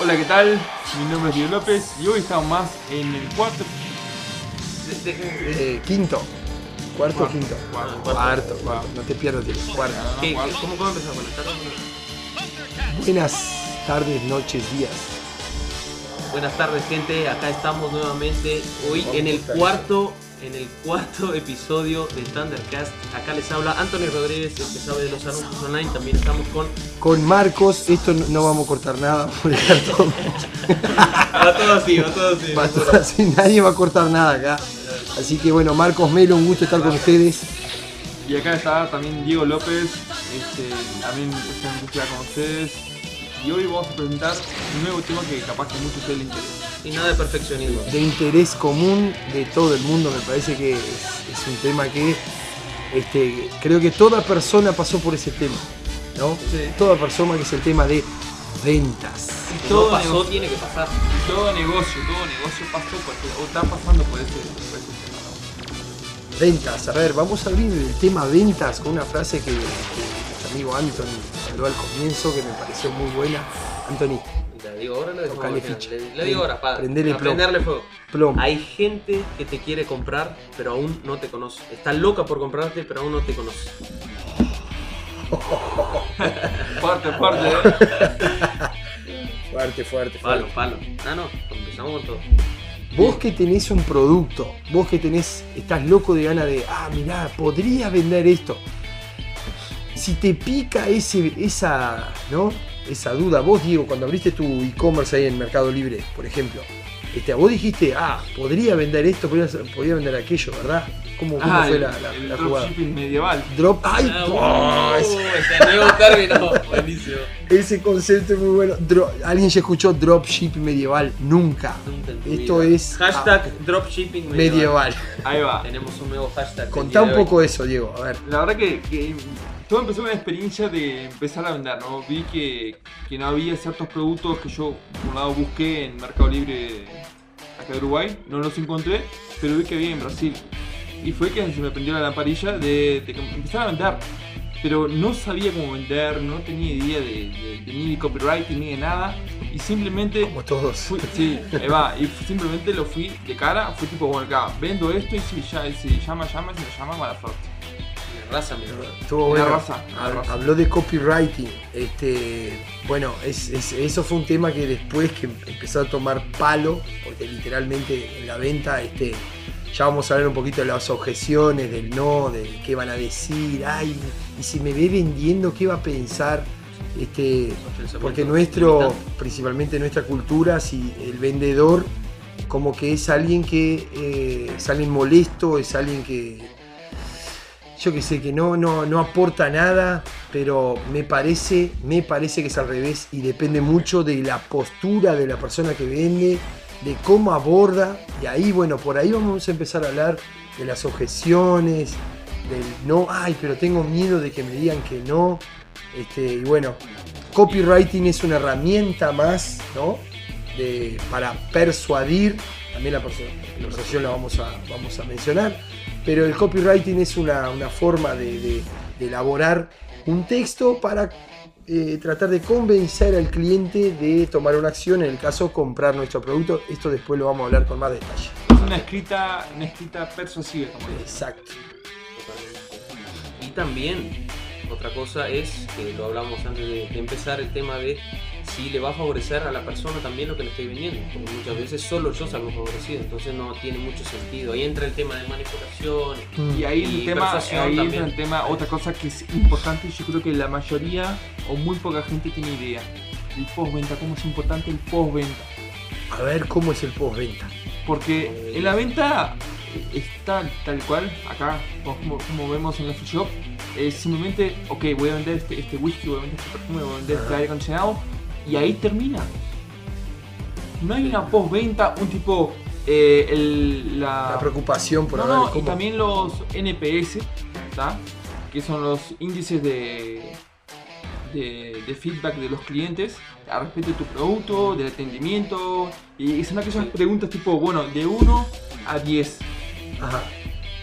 Hola, ¿qué tal? Mi nombre es Diego López y hoy estamos más en el cuarto. Eh, quinto. Cuarto, Cuarto, quinto. cuarto, cuarto, cuarto. cuarto. No te pierdas. Cuarto. No, ¿Qué- cuarto. ¿Cómo, ¿Cómo empezamos? Buenas tardes. Buenas tardes, noches, días. Buenas tardes, gente. Acá estamos nuevamente. Hoy en el cuarto, en el cuarto episodio de Thundercast. Acá les habla Anthony Rodríguez, el que sabe de los anuncios online. También estamos con. Con Marcos, esto no, no vamos a cortar nada, dejar todo. A todos sí, a todos sí. va todo así, nadie va a cortar nada acá. Así que bueno, Marcos Melo, un gusto estar con ustedes. Y acá está también Diego López, este, también está en búsqueda con ustedes. Y hoy vamos a presentar un nuevo tema que capaz que a muchos de ustedes les interesa. Y nada de perfeccionismo. De interés común de todo el mundo, me parece que es, es un tema que este, creo que toda persona pasó por ese tema. ¿no? Sí. Toda persona que es el tema de ventas. Si todo no pasó, negocio. tiene que pasar. Todo negocio, todo negocio pasó por, o está pasando por ese, por ese tema. Ventas, a ver, vamos a abrir el tema ventas con una frase que, que mi amigo Anthony habló al comienzo que me pareció muy buena. Anthony, Le digo ahora, le digo ahora, ficha. le, le digo ahora, para Prendele plomo. prenderle fuego. Hay gente que te quiere comprar, pero aún no te conoce. Está loca por comprarte, pero aún no te conoce. Fuerte, fuerte, ¿eh? Fuerte, fuerte, Palo, palo. Ah, no, empezamos con todo. Vos que tenés un producto, vos que tenés, estás loco de gana de, ah, mirá, podría vender esto. Si te pica ese, esa, ¿no? Esa duda, vos Diego, cuando abriste tu e-commerce ahí en Mercado Libre, por ejemplo, este, vos dijiste, ah, podría vender esto, podría, podría vender aquello, ¿verdad? ¿Cómo, cómo Ah, fue el, la, la- el la jugada? dropshipping medieval. Drop, ay, Ah, ¡oh! uh, ese, nuevo término. Buenísimo. ese concepto es muy bueno. Dro- ¿Alguien ya escuchó dropship medieval? Nunca. Nunca Esto vida. es Hashtag dropshipping medieval. Ahí va. Tenemos un nuevo hashtag. Contá un poco eso, Diego. A ver. La verdad que, que todo empezó con la experiencia de empezar a vender, ¿no? Vi que, que no había ciertos productos que yo, por un lado, busqué en Mercado Libre acá de Uruguay, no los encontré, pero vi que había en Brasil. Y fue que se me prendió la lamparilla de, empezar a vender. Pero no sabía cómo vender, no tenía idea de, de- de ni de copyright ni de nada. Y simplemente Como todos. Fui- sí, ahí va, y simplemente lo fui de cara, fue tipo, bueno, acá, vendo esto y si, ya, si llama, llama, si no llama, mala suerte. Raza, mi. Estuvo Una bueno. raza. Habló de copywriting. Este, bueno, es, es- eso fue un tema que después que empezó a tomar palo, porque literalmente en la venta, este, ya vamos a hablar un poquito de las objeciones, del no, de qué van a decir, ay, y si me ve vendiendo, ¿qué va a pensar? Este, porque nuestro, principalmente nuestra cultura, si el vendedor como que es alguien que eh, es alguien molesto, es alguien que yo que sé, que no, no, no aporta nada, pero me parece, me parece que es al revés y depende mucho de la postura de la persona que vende, de cómo aborda, y ahí bueno, por ahí vamos a empezar a hablar de las objeciones, del no, ay, pero tengo miedo de que me digan que no. Este, y bueno, copywriting es una herramienta más, ¿no? De- para persuadir, también la, persu- la persuasión la vamos a, vamos a mencionar, pero el copywriting es una, una forma de, de- de elaborar un texto para eh, tratar de convencer al cliente de tomar una acción, en el caso comprar nuestro producto. Esto después lo vamos a hablar con más detalle. Es una escrita, una escrita persuasiva. Exacto. Y también, otra cosa es, que lo hablamos antes de, de empezar, el tema de si le va a favorecer a la persona también lo que le estoy vendiendo. Porque muchas veces solo yo salgo favorecido, entonces no tiene mucho sentido. Ahí entra el tema de manipulación. Y ahí Y el tema, ahí entra el tema, otra cosa que es importante, yo creo que la mayoría o muy poca gente tiene idea. El postventa, cómo es importante el postventa. A ver cómo es el postventa. Porque en la venta está tal cual, acá, como, como vemos en la free shop, es simplemente, ok, voy a vender este, este whisky, voy a vender este perfume, voy a vender este aire acondicionado, y ahí termina. No hay una postventa, un tipo, eh, el, la, La preocupación por no, no, y también los NPS, ¿tá? que son los índices de, de, de feedback de los clientes a respecto de tu producto, del atendimiento. Y son aquellas preguntas tipo, bueno, de 1 a 10. Ajá.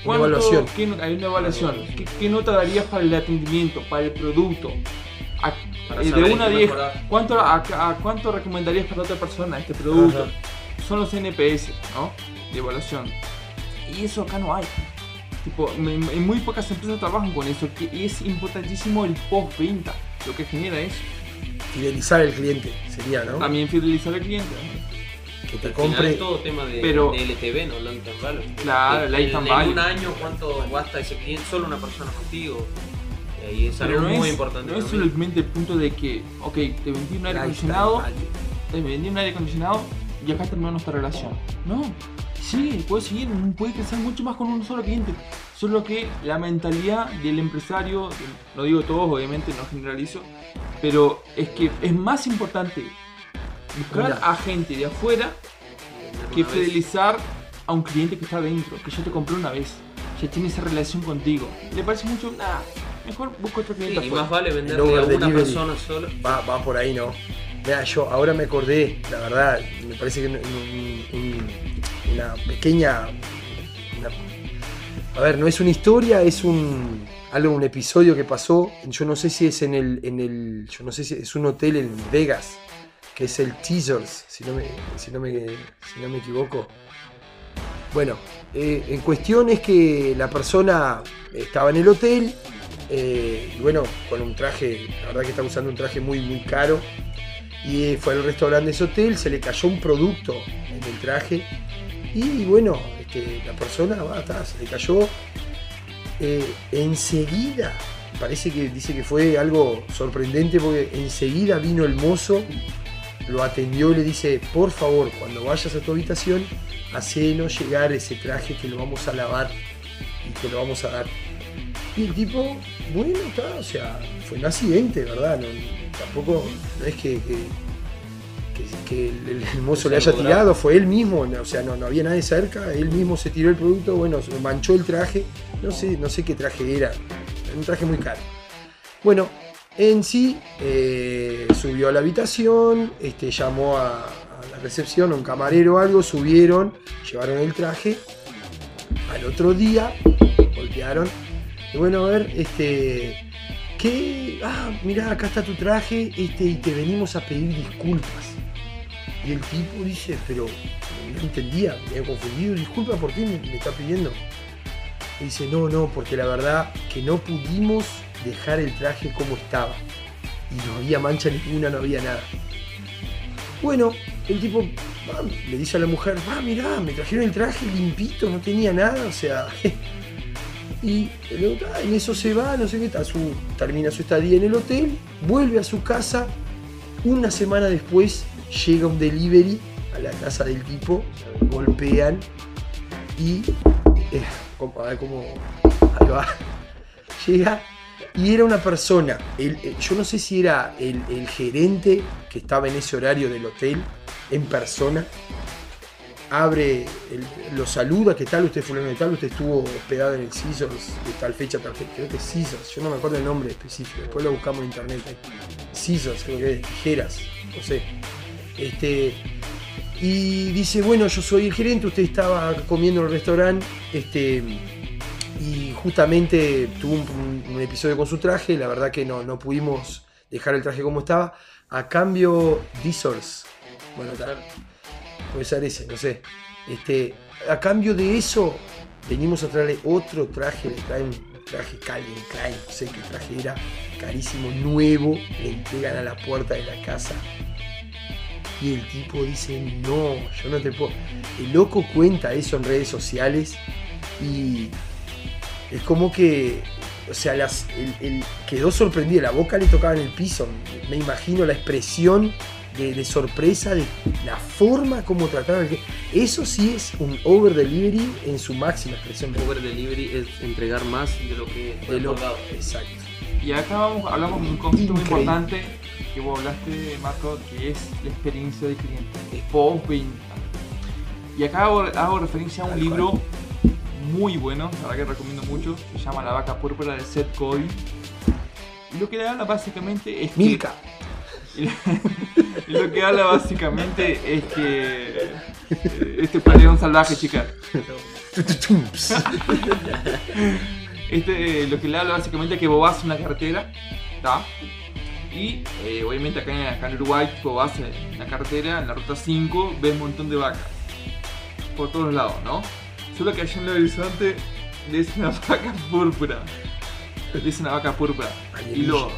¿Cuánto- evaluación. qué hay una evaluación. ¿Qué, qué nota darías para el atendimiento, para el producto? A- eh, de saber 1 a qué 10, mejorar. ¿cuánto, a, a cuánto recomendarías para otra persona este producto? Ajá. Son los NPS, ¿no? De evaluación. Y eso acá no hay. Tipo, en, muy pocas empresas trabajan con eso, que es importantísimo el post-venta, lo que genera eso. Fidelizar al cliente sería, ¿no? También fidelizar al cliente. ¿no? Que te Al final compre. es todo tema de, Pero- de LTV, ¿no? Long term value. Claro, En- lifetime value. En un año, ¿cuánto gasta ese cliente? Solo una persona contigo. Y es Pero algo no muy es, importante. no es también. solamente el punto de que, ok, te vendí un aire acondicionado, te vendí un aire acondicionado y acá terminó nuestra relación. No, sí, puede seguir, puede crecer mucho más con un solo cliente. Solo que la mentalidad del empresario, no digo todos, obviamente, no generalizo, pero es que es más importante buscar Mira. a gente de afuera que vez. fidelizar a un cliente que está dentro, que ya te compró una vez, ya tiene esa relación contigo. ¿Le parece mucho? Nada, mejor busco otro Sí, cliente y afuera. más vale venderle a una delivery. persona sola. Va, va por ahí, ¿no? Mira, yo ahora me acordé, la verdad, me parece que un- un- un- una pequeña. una- a ver, no es una historia, es un. algo, un episodio que pasó. Yo no sé si es en el. En el yo no sé si es un hotel en Vegas, que es el Teasers, si no me, si no me, si no me equivoco. Bueno, eh, en cuestión es que la persona estaba en el hotel, eh, y bueno, con un traje, la verdad que está usando un traje muy, muy caro. Y eh, fue al restaurante de ese hotel, se le cayó un producto en el traje. Y bueno, este, la persona, va, está, se le cayó. Eh, enseguida, parece que dice que fue algo sorprendente porque enseguida vino el mozo, lo atendió y le dice, por favor, cuando vayas a tu habitación, hacenos llegar ese traje que lo vamos a lavar y te lo vamos a dar. Y el tipo, bueno, está, o sea, fue un accidente, ¿verdad? No, tampoco, no es que, que, que- que el, el mozo le haya tirado, fue él mismo, no, o sea, no, no había nadie cerca, él mismo se tiró el producto, bueno, manchó el traje, no sé, no sé qué traje era, era un traje muy caro. Bueno, en sí, eh, subió a la habitación, este, llamó a, a la recepción, a un camarero o algo, subieron, llevaron el traje. Al otro día, golpearon. Bueno, a ver, este. ¿Qué? Ah, mirá, acá está tu traje este, y te venimos a pedir disculpas. Y el tipo dice, pero no entendía, me he confundido, disculpa, ¿por qué me, me está pidiendo? Y dice, no, no, porque la verdad que no pudimos dejar el traje como estaba. Y no había mancha ninguna, no había nada. Bueno, el tipo va, le dice a la mujer, va, mirá, me trajeron el traje limpito, no tenía nada, o sea... Y ah, en eso se va, no sé qué, su, termina su estadía en el hotel, vuelve a su casa, una semana después llega un delivery a la casa del tipo, golpean y... eh, como- a ver cómo... Ahí va. Llega y era una persona, el- yo no sé si era el gerente que estaba en ese horario del hotel, en persona, abre, lo saluda, ¿qué tal? Usted fulano de tal, usted estuvo hospedado en el Caesars de tal fecha, tal fecha, creo que es Caesars, yo no me acuerdo el nombre específico, después lo buscamos en internet. Caesars, creo que es, tijeras, no sé. Este, y dice, bueno, yo soy el gerente, usted estaba comiendo en el restaurante, este, y justamente tuvo un, episodio con su traje, la verdad que no, no pudimos dejar el traje como estaba, a cambio Diesels, bueno, tal, ser ese, no sé, este, a cambio de eso, venimos a traerle otro traje, le traen un traje Calvin Klein, no sé qué traje era, carísimo, nuevo, le entregan a la puerta de la casa. Y el tipo dice, no, yo no te puedo. El loco cuenta eso en redes sociales y es como que, o sea, las, quedó sorprendido, la boca le tocaba en el piso. Me imagino la expresión de, de sorpresa, de la forma como trataron el Eso sí es un over delivery en su máxima expresión. Uber Delivery es entregar más de lo que De lo-. Exacto. Y acá vamos, hablamos de un concepto muy Increíble. importante que vos hablaste, Marco, que es la experiencia del cliente, es post-venta. Y acá hago, hago referencia a un Tal libro muy bueno, la verdad que recomiendo mucho, se llama La vaca púrpura de Seth Godin. Y lo que habla básicamente es que... Y lo que habla básicamente es que... eh, Este es un salvaje. Tututums. Este, eh, lo que le habla básicamente es que vos vas a una carretera, ¿está? Y eh, obviamente acá en, acá en Uruguay, vos vas en la carretera, en la ruta 5, ves un montón de vacas. Por todos lados, ¿no? Solo que allá en el horizonte ves una vaca púrpura. Ves una vaca púrpura. Y lo,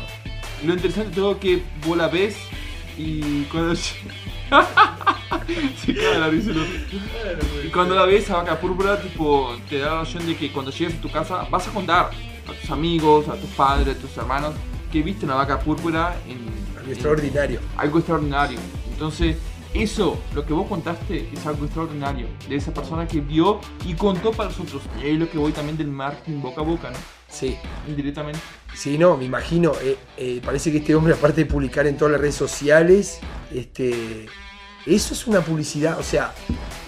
lo interesante de todo es que vos la ves y cuando... Se la risa. Y cuando la ves a vaca púrpura, tipo, te da la noción de que cuando llegues a tu casa vas a contar a tus amigos, a tus padres, a tus hermanos, que viste una vaca púrpura en, Algo en- extraordinario. algo extraordinario. Entonces, eso, lo que vos contaste, es algo extraordinario. De esa persona que vio y contó para los otros. Y ahí lo que voy también del marketing boca a boca, ¿no? Sí. Indirectamente. Sí, no, me imagino. eh, eh, parece que este hombre, aparte de publicar en todas las redes sociales, este, eso es una publicidad. O sea,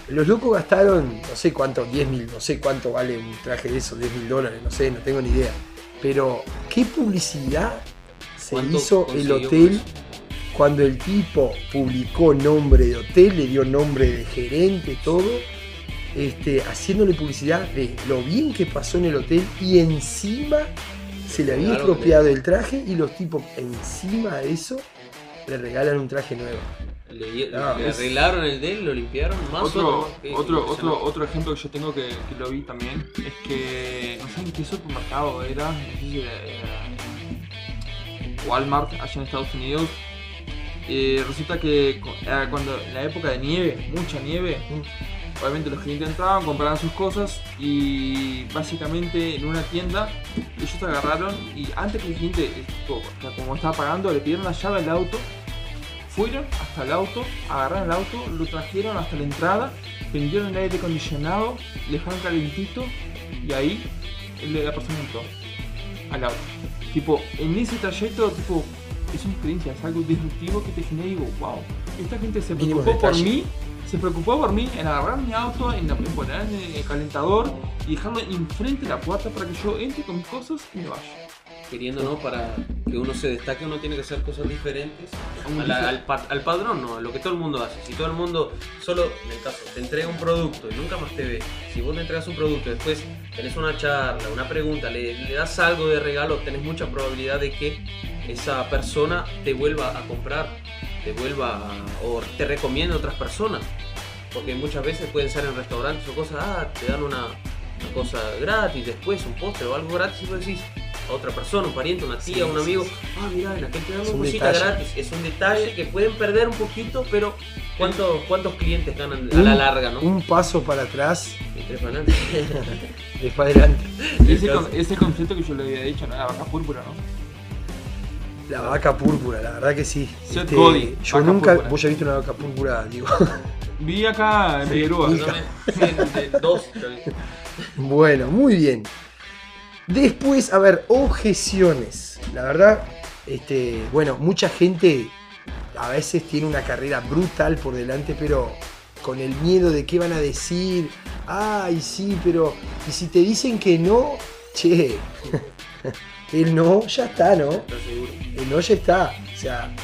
los locos gastaron, no sé cuánto, 10 mil, no sé cuánto vale un traje de esos, 10 mil dólares, no sé, no tengo ni idea. Pero, ¿qué publicidad se ¿Cuánto hizo el hotel eso? cuando el tipo publicó nombre de hotel, le dio nombre de gerente, todo? Este, haciéndole publicidad de lo bien que pasó en el hotel y encima se le había Claro, expropiado el traje y los tipos encima de eso le regalan un traje nuevo. Le, No, le es- arreglaron el de él, lo limpiaron más Otro, ¿Qué- otro, qué otro, otro ejemplo que yo tengo que, que lo vi también es que no sé en qué supermercado era, no sé si era, era en Walmart allá en Estados Unidos. Eh, resulta que cuando en la época de nieve, mucha nieve, obviamente los clientes entraban, compraban sus cosas y básicamente en una tienda ellos agarraron y antes que el cliente, eh, como estaba pagando, le pidieron la llave del auto fueron hasta el auto, agarraron el auto, lo trajeron hasta la entrada, prendieron el aire acondicionado, le dejaron calentito y ahí la persona entró al auto. Tipo, en ese trayecto, tipo, es una experiencia, es algo disruptivo que te genera y digo, wow, esta gente se preocupó por mí, se preocupó por mí en agarrar mi auto, en, en poner en el calentador y dejarlo enfrente de la puerta para que yo entre con mis cosas y me vaya. Queriendo, ¿no? Para que uno se destaque, uno tiene que hacer cosas diferentes a la- al, pa- al padrón, ¿no? Lo que todo el mundo hace. Si todo el mundo solo, en el caso, te entrega un producto y nunca más te ve, si vos le entregas un producto y después tenés una charla, una pregunta, le, le das algo de regalo, tenés mucha probabilidad de que esa persona te vuelva a comprar, te vuelva o te recomiende a otras personas. Porque muchas veces pueden ser en restaurantes o cosas, ah, te dan una, una cosa gratis, después un postre o algo gratis y vos decís a otra persona, un pariente, una tía, Sí, un amigo, sí. ah, mira, en aquel te dan Es una un cosita detalle. gratis. Es un detalle que pueden perder un poquito, pero ¿cuántos, cuántos clientes ganan a la larga, no? Un paso para atrás, Y tres para adelante. para adelante. Ese, con- ese concepto que yo le había dicho, ¿no? La vaca púrpura, ¿no? La vaca púrpura, la verdad que sí. Este, yo nunca, púrpura. vos ya viste una vaca púrpura, digo. Vi acá en Figueroa. dos. Bueno, muy bien. Después, a ver, objeciones. La verdad, este, bueno, mucha gente a veces tiene una carrera brutal por delante, pero con el miedo de qué van a decir. Ay, sí, pero. Y si te dicen que no, che. El no ya está, ¿no? El no ya está. O sea,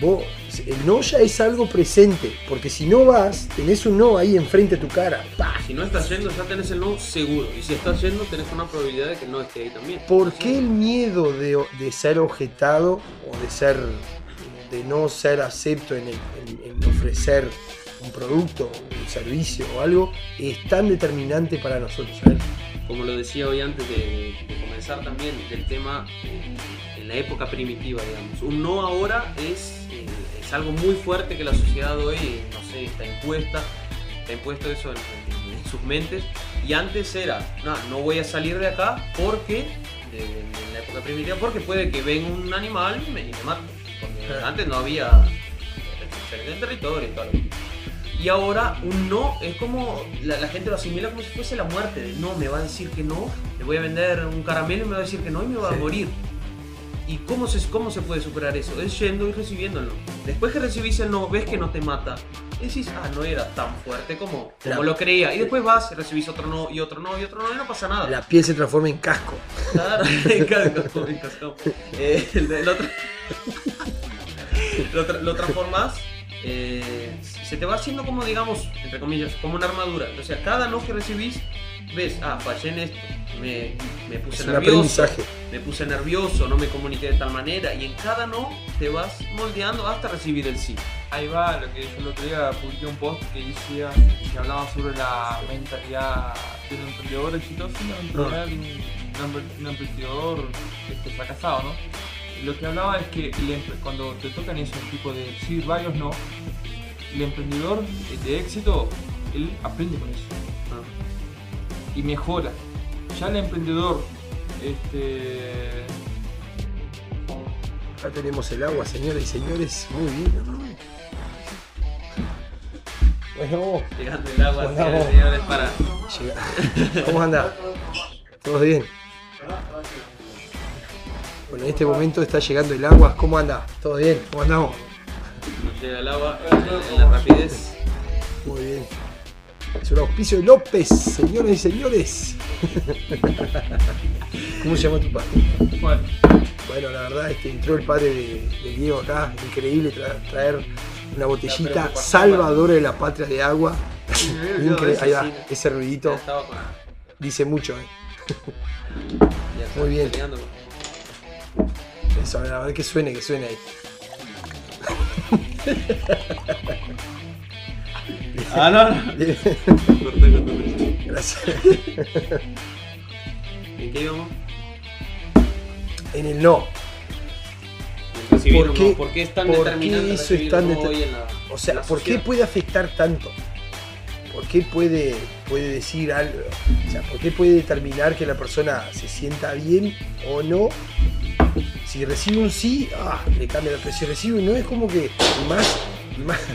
vos, el no ya es algo presente. Porque si no vas, tenés un no ahí enfrente a tu cara. ¡Pah! Si no estás yendo, ya tenés el no seguro. Y si estás yendo, tenés una probabilidad de que no esté ahí también. ¿Por qué el miedo de, de ser objetado o de ser de no ser acepto en, el- en- en ofrecer un producto, un servicio o algo es tan determinante para nosotros? Ver, como lo decía hoy antes de, de comenzar también del tema eh, en la época primitiva, digamos. Un no ahora es, eh, es algo muy fuerte que la sociedad hoy, eh, no sé, está impuesta, está impuesto eso en, en- en sus mentes. Y antes era, no, no voy a salir de acá porque, de, la época primitiva, porque puede que venga un animal y me, y me mate. Porque antes no había del territorio y todo y ahora un no es como la, la gente lo asimila como si fuese la muerte. No, me va a decir que no, le voy a vender un caramelo y me va a decir que no y me va Sí. a morir. ¿Y cómo se, cómo se puede superar eso? Es yendo y no. Después que recibís el no, ves que no te mata. Y decís, ah, no era tan fuerte como, como lo creía. Y después vas, recibís otro no y otro no y otro no y no pasa nada. la piel se transforma en casco. Claro, en casco, en casco. Eh, el- el otro- lo, tra- lo eh, se te va haciendo como, digamos, entre comillas, como una armadura. O sea, cada no que recibís ves, ah, fallé en esto, me, me puse Es nervioso, me puse nervioso, no me comuniqué de tal manera, y en cada no te vas moldeando hasta recibir el sí. Ahí va lo que yo el otro día publiqué un post que decía que hablaba sobre la mentalidad de un emprendedor exitoso y de un, un empre- un emprendedor este, fracasado, ¿no? Lo que hablaba es que cuando te tocan esos tipos de decir varios no, el emprendedor de éxito, él aprende con eso y mejora. Ya el emprendedor, este, Acá tenemos el agua, señoras y señores. Muy bien. Bueno, Llegando el agua, Bueno. señores, señores, para. llega. ¿Cómo anda? ¿Todo bien? Bueno, en este momento está llegando el agua. ¿Cómo anda? ¿Todo bien? ¿Cómo andamos? Llega el agua en, la rapidez. Muy bien. Es un auspicio de López, señoras y señores. ¿Cómo se llama tu padre? bueno, Bueno, la verdad es que entró el padre de, de Diego acá. Increíble tra- traer una botellita salvadora de la patria de agua. Increíble. Ahí va, ese ruidito dice mucho. ¿eh? Muy bien. peleando. Eso, a ver, a ver que suene, que suene ahí. Ah, no, no. Gracias. ¿En qué íbamos? En el no. ¿Por qué-. ¿Por qué es tan por qué eso es tan en la O sea, en la ¿por qué puede afectar tanto? ¿Por qué puede, puede decir algo? O sea, ¿por qué puede determinar que la persona se sienta bien o no? Si recibe un sí, ah, le cambia la presión. Si recibe un no, es como que más, más.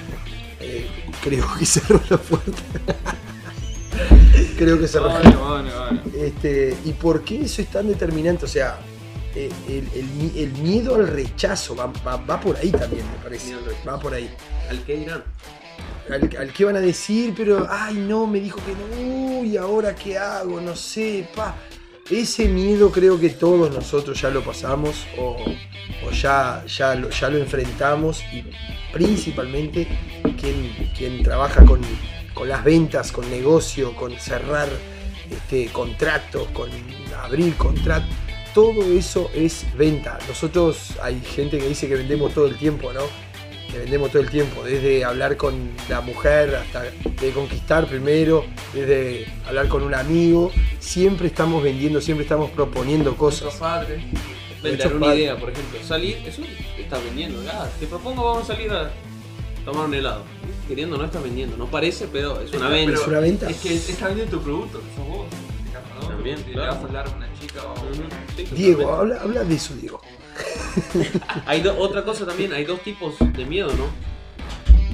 Eh, creo que cerró la puerta. creo que cerró. bueno, bueno, bueno. Este, ¿Y por qué eso es tan determinante? O sea, eh, el, el mi- el miedo al rechazo va, va- va por ahí también, me parece. Va por ahí. ¿Al qué dirán? Al, al que van a decir, pero, ay, no, me dijo que no, uy, ahora qué hago, no sé, pa. Ese miedo creo que todos nosotros ya lo pasamos o, ya, ya, lo, ya lo enfrentamos y principalmente quien, quien trabaja con, con las ventas, con negocio, con cerrar este, contratos, con abrir contratos, todo eso es venta. Nosotros hay gente que dice que vendemos todo el tiempo, ¿no? Que vendemos todo el tiempo, desde hablar con la mujer hasta de conquistar primero, desde hablar con un amigo, siempre estamos vendiendo, siempre estamos proponiendo Nuestros cosas. padres. Vender Muchos una padres. idea, por ejemplo. Salir, eso estás vendiendo. Ah, te propongo, vamos a salir a tomar un helado. Queriendo no estás vendiendo. No parece, pero es una Pero- venta. ¿Es una venta? Es que está vendiendo tu producto, que sos vos. También, claro. le vas a hablar a una chica o... Diego, habla, habla de eso, Diego. Hay do- otra cosa también, hay dos tipos de miedo, ¿no?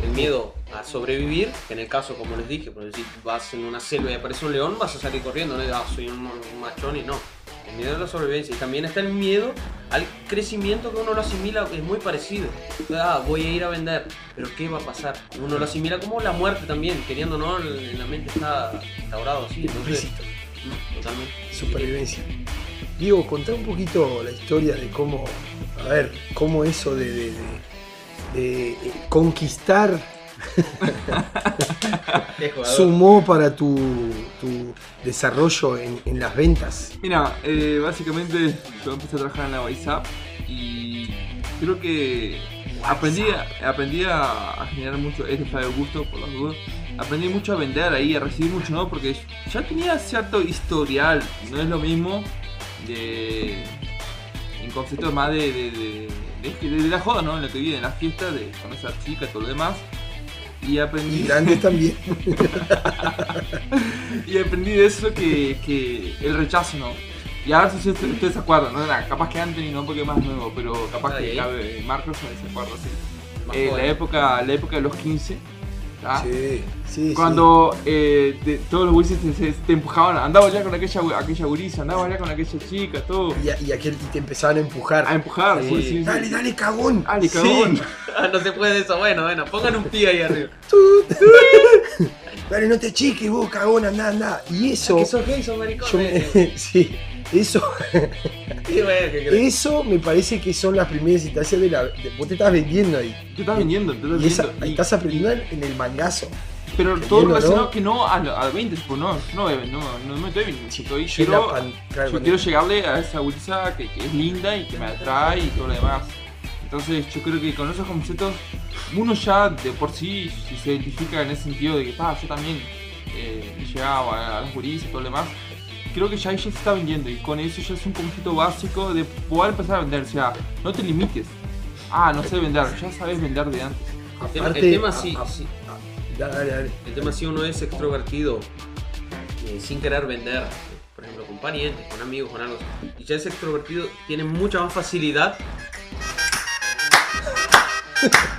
El miedo a sobrevivir, que en el caso, como les dije, por decir, vas en una selva y aparece un león, vas a salir corriendo, no ah, soy un, un machón y no. El miedo a la sobrevivencia. Y también está el miedo al crecimiento que uno lo asimila, es muy parecido. Ah, voy a ir a vender, pero ¿qué va a pasar? Uno lo asimila como la muerte también, queriendo o no, en la mente está instaurado así. Entonces, totalmente. supervivencia. Diego, contá un poquito la historia de cómo, a ver, cómo eso de, de- de- de, conquistar sumó para tu, tu desarrollo en, en las ventas. Mira, eh, básicamente yo empecé a trabajar en la WhatsApp y creo que aprendí, aprendí a, a generar mucho, este fue de gusto por las dudas, aprendí mucho a vender ahí, a recibir mucho no, porque ya tenía cierto historial, no es lo mismo de, en conceptos más de, de, de, de- de la joda, ¿no? En lo que vive, en la fiesta, de conocer chicas, todo lo demás. Y aprendí. Y grandes también. Y aprendí de eso que, que el rechazo, ¿no? Y ahora sí ustedes, ustedes se acuerdan, ¿no? Capaz que Anthony no porque es más nuevo, pero capaz que Marcos se acuerda, sí. Eh, la, época, la época de los 15, ¿tá? Sí, sí, Cuando eh, te- todos los gurises te, se- te empujaban, andaba ya con aquella, aquella gurisa, andaba ya con aquella chica, todo. Y, y aquel, y te empezaban a empujar. A empujar, Sí. sí, sí, sí. Dale, dale, cagón. Dale, cagón. Sí. Ah, no se puede eso. Bueno, bueno, pongan un pie ahí arriba. Dale, no te chiques vos, cagón, anda, anda. Y eso. que sos gay, sos maricón. yo eh. me- sí, eso, eso me parece que son las primeras instancias de la. de- vos te estás vendiendo ahí. Te estás vendiendo, te estás Y esa- vendiendo. ahí Y- estás aprendiendo en, en el mangazo. Pero todo relacionado no. que no a, a 20, tipo, no, no, no, no me estoy bien, si estoy, Yo quiero, la pan- claro, yo quiero llegarle a esa guisa que, que es linda y que me atrae y todo lo demás. Entonces yo creo que con esos conceptos uno ya de por sí, se identifica en ese sentido de que, pa, yo también eh, he llegado a, a las y todo lo demás, creo que ya ahí ya se está vendiendo y con eso ya es un concepto básico de poder empezar a vender. O sea, no te limites. Ah, no sé vender, ya sabes vender de antes. El tema, Aparte, el tema a- sí, dale, dale. el tema si uno es extrovertido eh, sin querer vender, por ejemplo, con parientes, con amigos, con algo, y ya es extrovertido, tiene mucha más facilidad.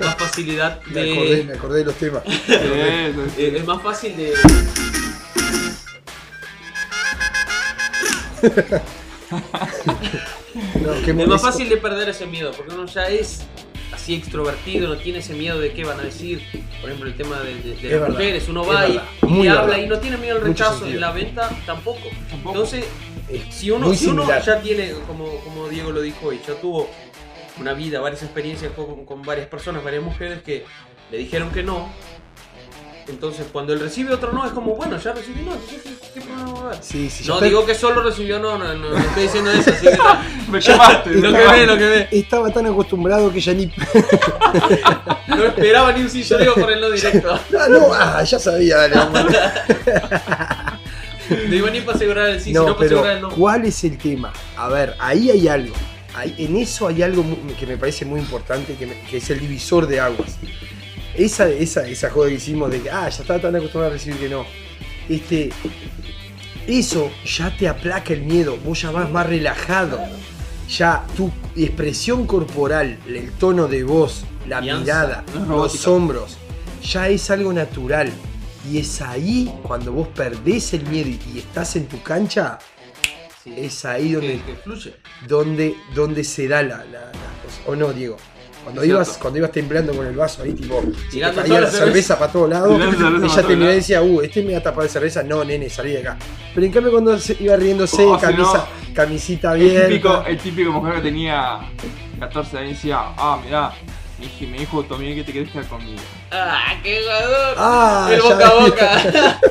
más facilidad Me acordé, de. me acordé de los temas. Eso. eh, es más fácil de. No, qué Es más fácil de perder ese miedo, porque uno ya es así extrovertido, no tiene ese miedo de qué van a decir. Por ejemplo, el tema de, de- las verdad, mujeres, uno va y, y habla verdad. y no tiene miedo al rechazo, en la venta tampoco. Tampoco. Entonces, Es si uno, si ya tiene, como, como Diego lo dijo hoy, ya tuvo una vida, varias experiencias con, con varias personas, varias mujeres que le dijeron que no. Entonces, cuando él recibe otro no, es como, bueno, ya recibí no, ¿qué, qué problema va a haber? Sí, sí, yo No te- digo que solo recibió no, no, no, no estoy diciendo eso, así que no. Me llamaste. lo que ve, lo que ve. Estaba tan acostumbrado que ya ni. No esperaba ni un sí, yo digo por el no directo. Ah, no, ah, ya sabía, dale. No iba ni para asegurar el sí, no, sino para pero asegurar el no. ¿cuál es el tema? A ver, ahí hay algo. Ahí- en eso hay algo que me parece muy importante, que, me- que es el divisor de aguas. Esa, esa, esa joda que hicimos de que, ah, ya estaba tan acostumbrado a recibir que no. Este, eso ya te aplaca el miedo, vos ya vas más relajado. Ya tu expresión corporal, el tono de voz, la mirada, no los robótica. hombros, ya es algo natural. Y es ahí cuando vos perdés el miedo y, y estás en tu cancha, Sí. es ahí donde, que, que fluye. donde, donde se da la, la- la cosa. ¿O no, Diego? Cuando Es ibas, cierto. cuando ibas temblando con el vaso ahí, tipo, se te caía la la cerveza, cerveza. para todos lados, ella te miraba y decía, uh, este me va a tapar de cerveza. No, nene, salí de acá. Pero en cambio cuando se iba riéndose, Oh, si camisita El típico, el típico mujer que tenía 14 años decía, ah, mirá, mi, hij- mi hijo también que te querés quedar conmigo. ¡Ah, qué jugador! Ah, el boca a boca.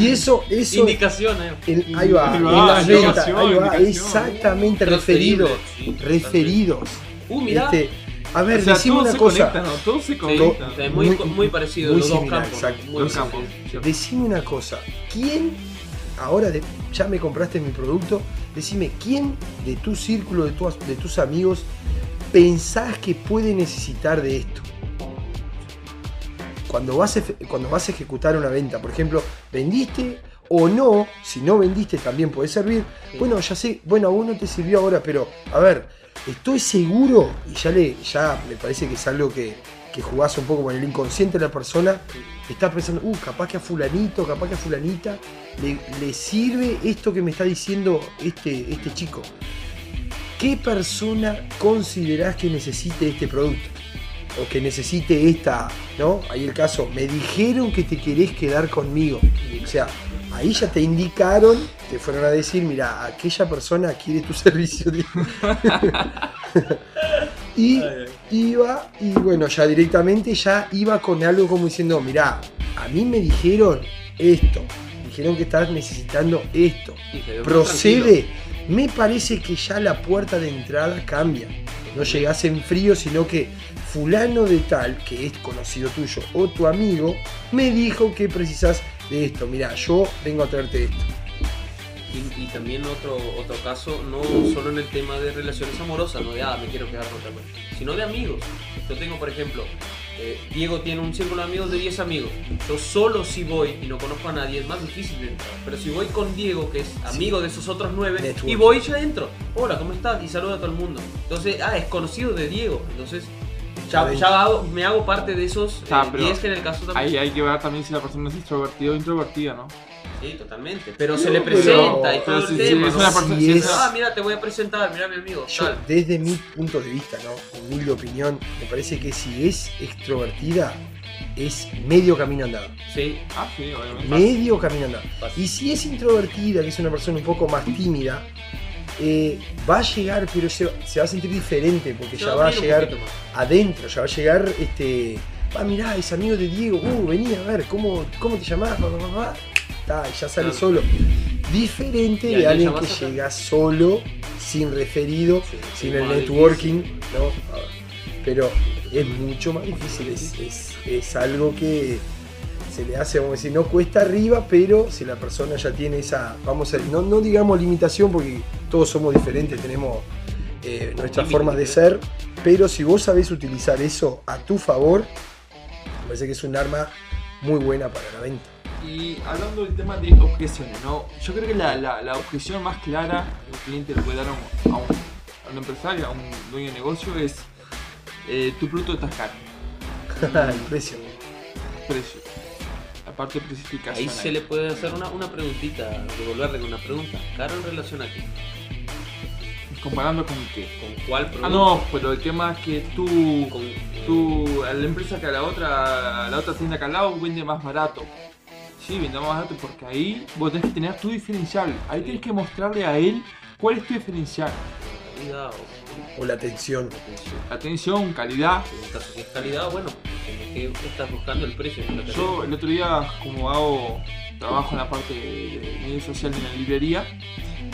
Y eso, eso, Indicaciones. el- ahí va, Ahí en ventas, indicación, ahí va, exactamente, referidos, sí, referidos. Uh, mirá. Este, a ver, o sea, decime todo una se cosa. conecta, ¿no? Todo se Sí, conecta. es muy, Muy- muy, parecido muy los dos similar, campos. exacto. Muy Los similar. campos. ¿cierto? Decime una cosa, ¿quién, ahora de- ya me compraste mi producto, decime, ¿quién de tu círculo, de, tu- de tus amigos, pensás que puede necesitar de esto? Cuando vas, a, cuando vas a ejecutar una venta, por ejemplo, vendiste o no, si no vendiste también puede servir. Sí. Bueno, ya sé, bueno, a vos no te sirvió ahora, pero a ver, estoy seguro, y ya, le, ya me parece que es algo que, que jugás un poco con el inconsciente de la persona, está pensando, uh, capaz que a fulanito, capaz que a fulanita le, le sirve esto que me está diciendo este, este chico. ¿Qué persona considerás que necesite este producto? O que necesite esta, ¿no? Ahí el caso, me dijeron que te querés quedar conmigo. O sea, ahí ya te indicaron, te fueron a decir, mira, aquella persona quiere tu servicio. y iba, y bueno, ya directamente ya iba con algo como diciendo, mira, a mí me dijeron esto, dijeron que estás necesitando esto, procede. Me parece que ya la puerta de entrada cambia. No llegás en frío, sino que fulano de tal, que es conocido tuyo o tu amigo, me dijo que precisas de esto. Mira, yo vengo a traerte esto. Y, y también otro, otro caso, no solo en el tema de relaciones amorosas, no de, ah, me quiero quedar con otra persona, sino de amigos. Yo tengo, por ejemplo, eh, Diego tiene un círculo de amigos de 10 amigos. Yo solo si voy y no conozco a nadie, es más difícil de entrar. Pero si voy con Diego, que es amigo de esos otros 9, Network. y voy ya entro. Hola, ¿cómo estás? Y saludo a todo el mundo. Entonces, ah, es conocido de Diego. Entonces, ya, hago- me hago parte de esos Ah, eh, pero 10 que en el caso también. Ahí hay que ver también si la persona es extrovertida o introvertida, ¿no? Sí, totalmente. Pero se le pero- presenta y todo el si- si tema. es persona- Si es- es- Ah, mira, te voy a presentar, mira mi amigo. Yo, tal. desde mi punto de vista, ¿no? Humilde opinión, me parece que si es extrovertida, es medio camino andado. Sí, Ah, sí, obviamente. Medio camino andado. Fácil. Y si es introvertida, que es una persona un poco más tímida, eh, va a llegar, pero se, se va a sentir diferente, porque ya va a va llegar adentro, ya va a llegar este, ah, mirá, es amigo de Diego, uh, vení a ver, ¿cómo, cómo te llamás? Ya sale Claro. solo. Diferente de alguien que llega solo, sin referido, Sí, sin el networking, difícil. ¿no? Pero es mucho más difícil, es, es- es algo que se le hace, vamos a decir, no cuesta arriba, pero si la persona ya tiene esa, vamos a no, no digamos limitación, porque todos somos diferentes, tenemos eh, nuestras formas de ser, pero si vos sabés utilizar eso a tu favor, me parece que es un arma muy buena para la venta. Y hablando del tema de objeciones, ¿no? Yo creo que la, la- la objeción más clara que el cliente le puede dar a un, a un- a un empresario, a un dueño de negocio es eh, tu producto está caro, el precio. precio, parte de. Ahí se le puede hacer una, una preguntita, devolverle con una pregunta. ¿Caro en relación a qué? Comparando con qué. ¿Con cuál producto? Ah, no, pero el tema es que tú, Con, tú a la empresa que a la otra, a la otra tienda que al lado vende más barato. Sí, vende más barato porque ahí vos tenés que tener tu diferencial. Ahí Sí. tienes que mostrarle a él cuál es tu diferencial. Calidad o O la atención. atención. Atención, calidad. En el caso si es calidad, bueno, en que estás buscando el precio. la. Yo el otro día, como hago trabajo en la parte de, medio social en la librería,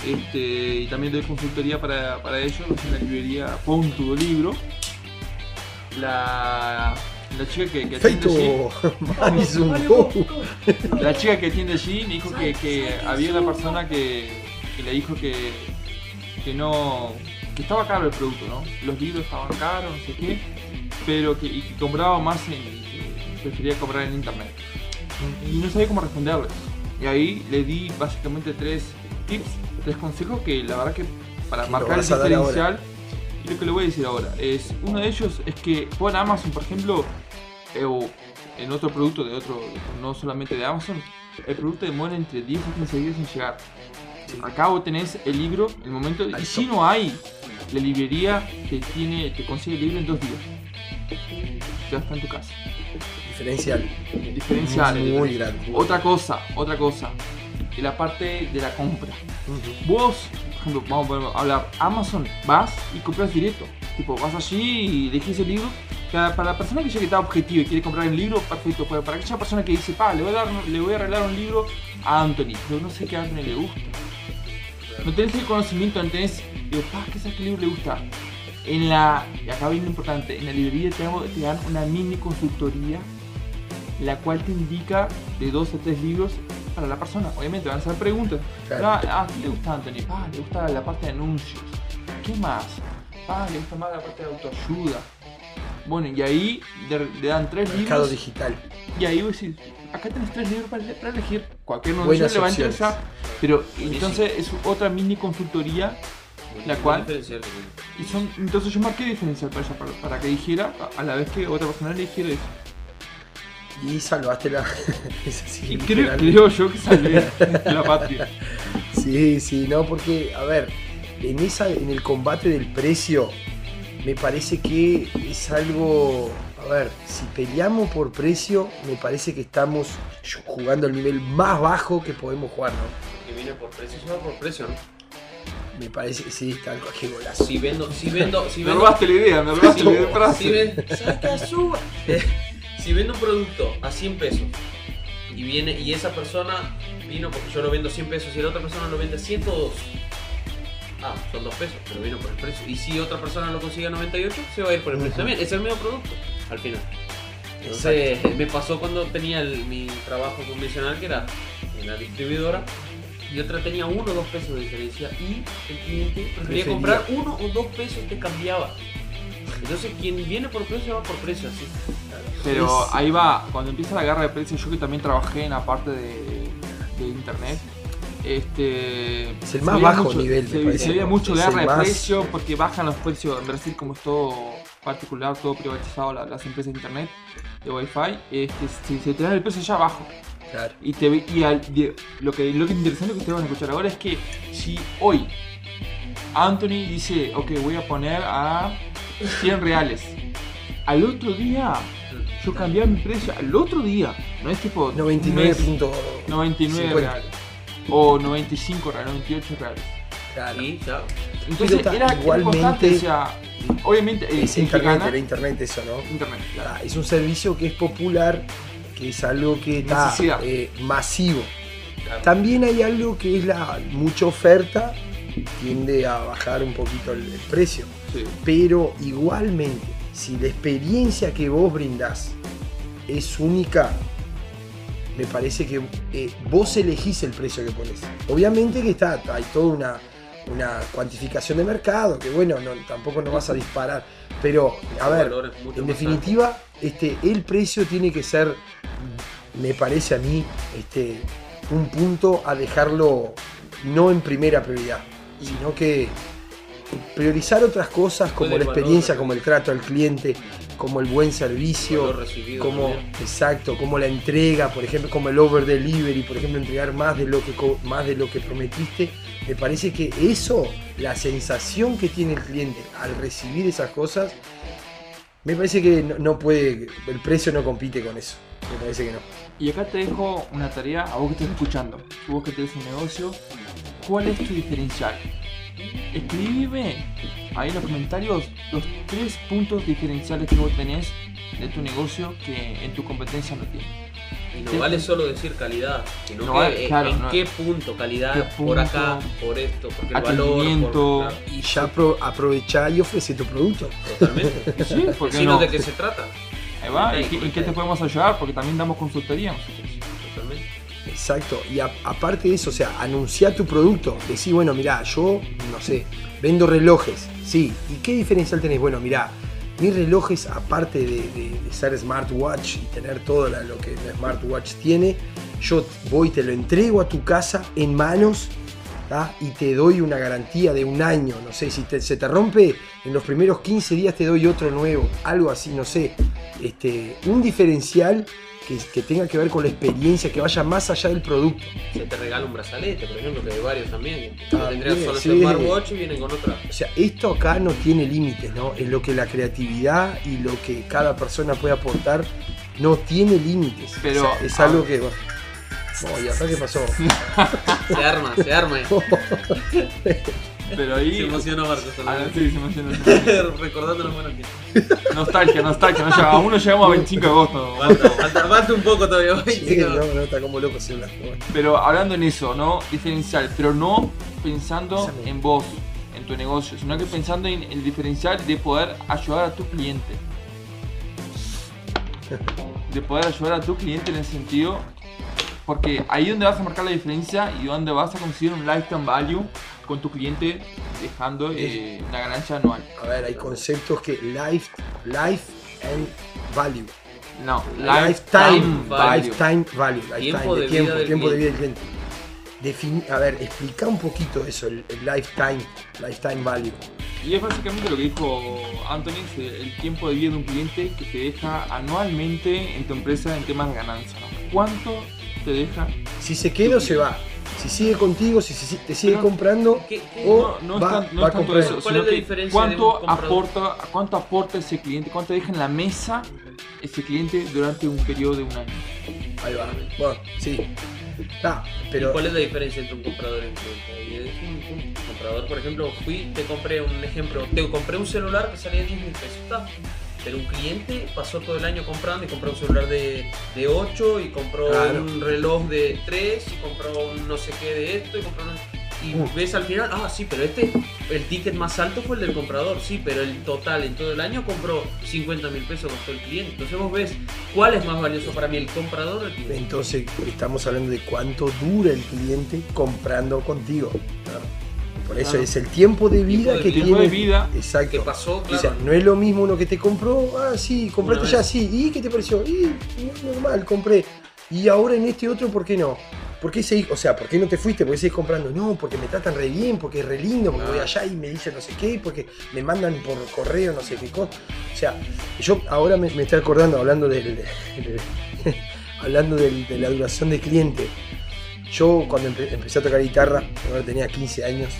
este, y también doy consultoría para, para ellos, en la librería Punto Libro, la, la chica que, que atiende allí, la chica que atiende allí me dijo que, que había una persona que, que le dijo que, que no que estaba caro el producto, ¿no? Los libros estaban caros, no sé qué, pero que, y que compraba más en, prefería comprar en internet. Y no sabía cómo responderle. Y ahí le di básicamente tres tips, tres consejos que la verdad que para marcar el a diferencial, y lo que le voy a decir ahora es, uno de ellos es que en Amazon, por ejemplo, eh, o en otro producto de otro, no solamente de Amazon, el producto demora entre 10 y 15 días en llegar. Acá vos tenés el libro, el momento, y si no hay, la librería te tiene, te consigue el libro en dos días. Ya está en tu casa. Diferencial. Diferencial. Muy grande. Otra cosa, otra cosa. Y la parte de la compra. Vos, por ejemplo, vamos a hablar, Amazon, vas y compras directo. Tipo, vas allí y elegís el libro. Para, la persona que ya que está objetiva y quiere comprar el libro, perfecto. Pero para aquella persona que dice, pa, le voy a, dar, le voy a regalar un libro a Anthony, pero no sé qué a Anthony le gusta. No tenés el conocimiento, no tenés, digo, ¿qué sabes qué libro le gusta? En la, y acá viene lo importante, en la librería te, dan una mini consultoría, la cual te indica de dos a tres libros para la persona. Obviamente van a hacer preguntas. Claro. Ah, ah, ¿qué le gusta a Anthony? Ah, le gusta la parte de anuncios. ¿Qué más? Ah, le gusta más la parte de autoayuda. Bueno, y ahí le, dan tres Mercado libros. digital. Y ahí vos decís, acá tenés tres libros para, para elegir. Cualquier Buenas le va a interesar. Pero Buenísimo. entonces es otra mini consultoría. La cual-. Y son, entonces yo marqué diferencial para ella, para, para que dijera, a, a la vez que otra persona le dijera eso. Y salvaste la. Y creo, yo que salvé la patria. Sí, sí, no, porque, a ver, en, esa, en el combate del precio, me parece que es algo. A ver, si peleamos por precio, me parece que estamos jugando al nivel más bajo que podemos jugar, ¿no? Que viene por precio, se va por precio, ¿no? Me parece, sí, está algo que golazo. Si vendo, si vendo, si Me vendo, robaste la idea, me robaste la idea de frase. si ven- saca suba. si vendo un producto a 100 pesos y viene y esa persona vino porque yo lo vendo a 100 pesos y la otra persona lo vende a 102. Ah, son 2 pesos, pero vino por el precio. Y si otra persona lo consigue a 98, se va a ir por el precio también. Es el mismo producto al final. Entonces, me pasó cuando tenía el- mi trabajo convencional, que era en la distribuidora, y otra tenía uno o dos pesos de diferencia, y el cliente Prefería. comprar uno o dos pesos, te cambiaba. Entonces, quien viene por precio va por precio, así. Pero ahí va, cuando empieza la guerra de precios, yo que también trabajé en la parte de, de internet, este, Es el se más bajo mucho- nivel, Se, parece, se mucho Es guerra de más- precios porque bajan los precios. En Brasil, como es todo particular, todo privatizado, la- las empresas de internet, de Wi-Fi, este, se, se te dan el precio ya abajo. Claro. Y, te, y al- de- lo, que, lo que es interesante que ustedes van a escuchar ahora es que si hoy Anthony dice, ok, voy a poner a 100 reales, al otro día yo cambié mi precio, al otro día, no es tipo un 99 mes, punto 99 50. reales, o 95 reales, 98 reales. Claro. Y. Entonces era, igualmente- importante, o sea, Obviamente, el, Es el que internet, gana- era internet eso, ¿no? Internet, claro. Ah, Es un servicio que es popular, que es algo que está eh, masivo. Claro. También hay algo que es la mucha oferta, tiende a bajar un poquito el, el precio. Sí. Pero igualmente, si la experiencia que vos brindás es única, me parece que eh, vos elegís el precio que pones. Obviamente que está, hay toda una, una cuantificación de mercado, que bueno, no, tampoco no vas a disparar. Pero, a ver, en definitiva, este, el precio tiene que ser, me parece a mí, este, un punto a dejarlo no en primera prioridad, sino que priorizar otras cosas como la valor, experiencia, como el trato al cliente, como el buen servicio, como también. exacto, como la entrega, por ejemplo, como el over delivery, por ejemplo, entregar más de lo que más de lo que prometiste. Me parece que eso, la sensación que tiene el cliente al recibir esas cosas, me parece que no, puede, el precio no compite con eso. Me parece que no. Y acá te dejo una tarea a vos que estás escuchando. Vos que tenés un negocio, ¿cuál es tu diferencial? Escríbeme ahí en los comentarios los tres puntos diferenciales que vos tenés de tu negocio que en tu competencia no tiene. Y no vale solo decir calidad, sino No que vale, eh, claro, en no. qué punto calidad, ¿Qué por acá, por esto, porque el valor, por, claro, Y ya apro- aprovechá y ofrece tu producto. totalmente. Sí, porque Sino no. de qué se trata, Ahí va, ¿y qué- en qué te podemos ayudar? Porque también damos consultoría nosotros. totalmente. Exacto, y a- aparte de eso, o sea, anunciar tu producto. Decir, bueno, mirá, yo, no sé, vendo relojes. Sí, ¿y qué diferencial tenés? Bueno, mirá, mis relojes, aparte de, ser smartwatch y tener todo la- lo que el smartwatch tiene, yo voy te lo entrego a tu casa en manos y te doy una garantía de un año. No sé, si se te rompe, en los primeros 15 días te doy otro nuevo. Algo así, no sé. Este, un diferencial que, que tenga que ver con la experiencia, que vaya más allá del producto. Se te regala un brazalete, por ejemplo, que hay varios también. También, Tendrías solo sí. ese smartwatch y vienen con otra. O sea, esto acá no tiene límites, ¿no? Es lo que la creatividad y lo que cada persona puede aportar no tiene límites. Pero, O sea, es algo ver. que. bueno. No, ¿y acá qué pasó? Se arma, se arma. Pero ahí. Se emocionó Marcos. Ah, sí, se emocionó, se emocionó. Recordando los buenos tiempos. Nostalgia, nostalgia. No llega- aún no llegamos a 25 de agosto. Falta, falta, falta un poco todavía. Sí, no, no, está como loco el celular. pero hablando en eso, ¿no? Diferencial, pero no pensando en vos, en tu negocio, sino que pensando en el diferencial de poder ayudar a tu cliente. De poder ayudar a tu cliente en el sentido, porque ahí es donde vas a marcar la diferencia y donde vas a conseguir un lifetime value con tu cliente dejando eh, una ganancia anual. A ver, hay conceptos que life, life and value. No, Lifetime, value. lifetime value. Lifetime, Tiempo de de tiempo, vida del tiempo de vida cliente. del cliente. Defini- a ver, explica un poquito eso, el, el lifetime, lifetime value. Y es básicamente lo que dijo Anthony, el tiempo de vida de un cliente que te deja anualmente en tu empresa en temas de ganancia. ¿Cuánto te deja? Si se queda o se va. Si sigue contigo, si se- te sigue Pero- comprando ¿Qué- qué- o No, no va, tan- no va a comprar. eso, ¿Cuál es la diferencia de un cuánto comprador? aporta, cuánto aporta ese cliente, cuánto deja en la mesa ese cliente durante un periodo de un año. Ahí va. Bueno, sí. Ah, ¿Y pero cuál es la diferencia entre un comprador y un cliente? Y un, un comprador, por ejemplo, fui, te compré un ejemplo, te compré un celular que salía 10 mil pesos, está. Pero un cliente pasó todo el año comprando y compró un celular de, de 8 y compró Claro. un reloj de 3 y compró un no sé qué de esto y compró un- Y ves al final, ah, sí, pero este, el ticket más alto fue el del comprador, sí, pero el total en todo el año compró 50 mil pesos costó el cliente. Entonces vos ves cuál es más valioso para mí, el comprador o el cliente. entonces estamos hablando de cuánto dura el cliente comprando contigo. Por eso Claro. es el tiempo de vida de que. Tiempo tiene. de vida. Exacto. ¿Qué pasó? O sea, no es lo mismo uno que te compró, ah, sí, compraste ya, sí, ¿y qué te pareció? Y no, normal, compré. Y ahora en este otro, ¿por qué no? ¿Por qué seguís, o sea, ¿por qué no te fuiste? ¿Por qué seguís comprando? No, porque me tratan re bien, porque es re lindo, porque voy allá y me dicen no sé qué, porque me mandan por correo no sé qué cosa. O sea, yo ahora me, me estoy acordando, hablando del, hablando del- de la duración de cliente. Yo cuando empe- empecé a tocar guitarra, ahora tenía 15 años,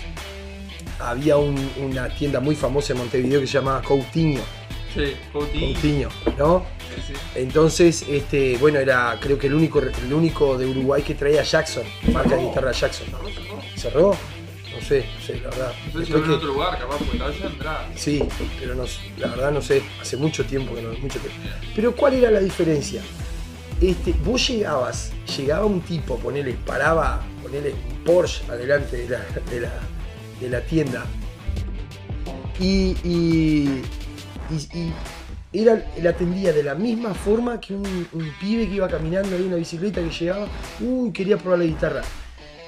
había un- una tienda muy famosa en Montevideo que se llamaba Coutinho. Sí, Coutinho. Coutinho, ¿no? Sí, sí. Entonces, este, bueno, era creo que el único, el único de Uruguay que traía Jackson, marca de guitarra Jackson. ¿Cerró? no sé, no sé, la verdad. En que- otro lugar, capaz, porque tendrá. Sí, pero no, la verdad no sé, hace mucho tiempo que no, mucho tiempo. Pero ¿cuál era la diferencia? Este, vos llegabas, llegaba un tipo, ponele, paraba, ponele un Porsche adelante de la, de la, de la tienda y, y, era, él atendía de la misma forma que un, pibe que iba caminando en una bicicleta que llegaba, uy, quería probar la guitarra.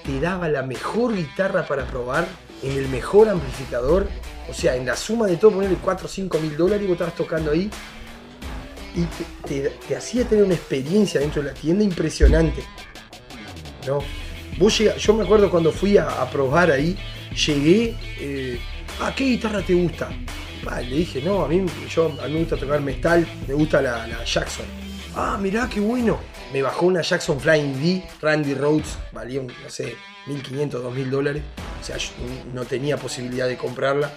Te daba la mejor guitarra para probar, en el mejor amplificador, o sea, en la suma de todo, ponerle 4 o 5 mil dólares y vos estabas tocando ahí. Y te, hacía tener una experiencia dentro de la tienda impresionante. ¿No? Yo me acuerdo cuando fui a, a probar ahí, llegué, eh, ah, ¿qué guitarra te gusta? Le dije, no, a mí, yo, a mí me gusta tocar metal, me gusta la, Jackson. Ah, mirá, qué bueno. Me bajó una Jackson Flying D, Randy Rhodes, valía, no sé, 1500, 2000 dólares. O sea, no tenía posibilidad de comprarla.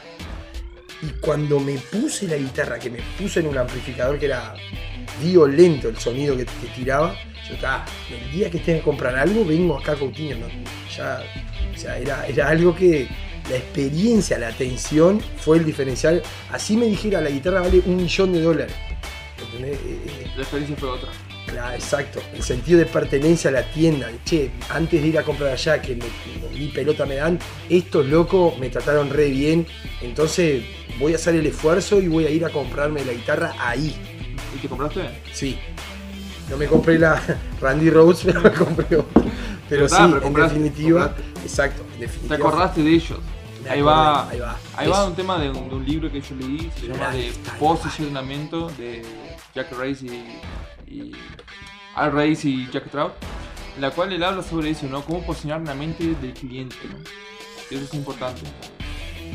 Y cuando me puse la guitarra, que me puse en un amplificador que era violento el sonido que, tiraba, yo estaba, el día que tenga que comprar algo, vengo acá a Coutinho. Ya, o sea, era, era algo que la experiencia, la atención fue el diferencial. Así me dijera, la guitarra vale un millón de dólares. ¿Entendés? Eh, eh, La experiencia fue otra. Claro, exacto. El sentido de pertenencia a la tienda. Che, antes de ir a comprar allá, que me, mi pelota me dan, estos locos me trataron re bien. Entonces voy a hacer el esfuerzo y voy a ir a comprarme la guitarra ahí. ¿Y te compraste? Sí. No me compré la Randy Rhodes, pero me compré otra. Pero sí, pero en definitiva. compraste. Exacto, en ¿Te definitiva. acordaste de ellos? Ahí acordé, va, ahí va. ahí va un tema de un, de un libro que yo leí, se llama de Posicionamiento de Jack Rice y, Al Rice y Jack Trout, en la cual él habla sobre eso, ¿no? Cómo posicionar la mente del cliente. Eso es importante.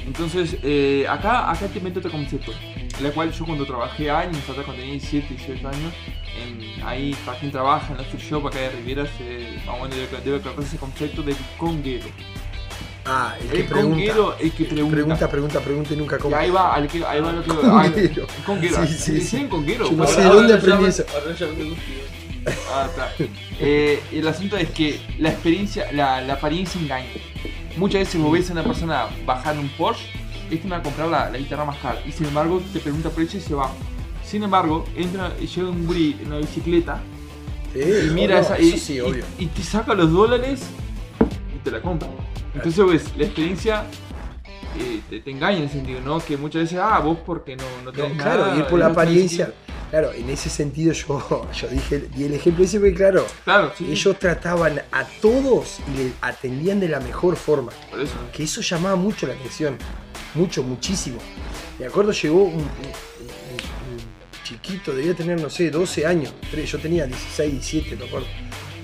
Entonces, eh, acá, acá te meto otro concepto, la cual yo cuando trabajé años atrás, cuando tenía 17, 18 años, en, ahí para quien trabaja en la shop acá de Rivera, se, más o menos debe, debe ese concepto del conguero. Ah, el que El pregunta. el que pregunta. Pregunta, pregunta, pregunta y nunca Y compra. ahí va, al que, ahí va lo que. Conguero. ah, conguero. Sí, sí, ¿Le sí. dicen conguero? Yo no sé de dónde aprendí eso. Ah, está. Eh, el asunto es que la experiencia, la, la apariencia engaña. Muchas veces vos ves a una persona bajar un Porsche, este me va a comprar la, la guitarra más cara. Y sin embargo, te pregunta precio y se va. Sin embargo, entra, llega un guri en una bicicleta Sí, y mira obvio, esa. Y, sí, y- obvio. y te saca los dólares y te la compra. Entonces, ves, la experiencia eh, te, te engaña en ese sentido, ¿no? Que muchas veces, ah, vos porque no, no No, tenés claro, nada. ir por y la no apariencia. Claro, en ese sentido yo, yo dije, di el ejemplo ese porque claro, Claro, sí. ellos trataban a todos y le atendían de la mejor forma. Por eso. Que eso llamaba mucho la atención. Mucho, muchísimo. Me acuerdo llegó un, un- un- un chiquito, debía tener, no sé, 12 años. Yo tenía 16, 17, me acuerdo.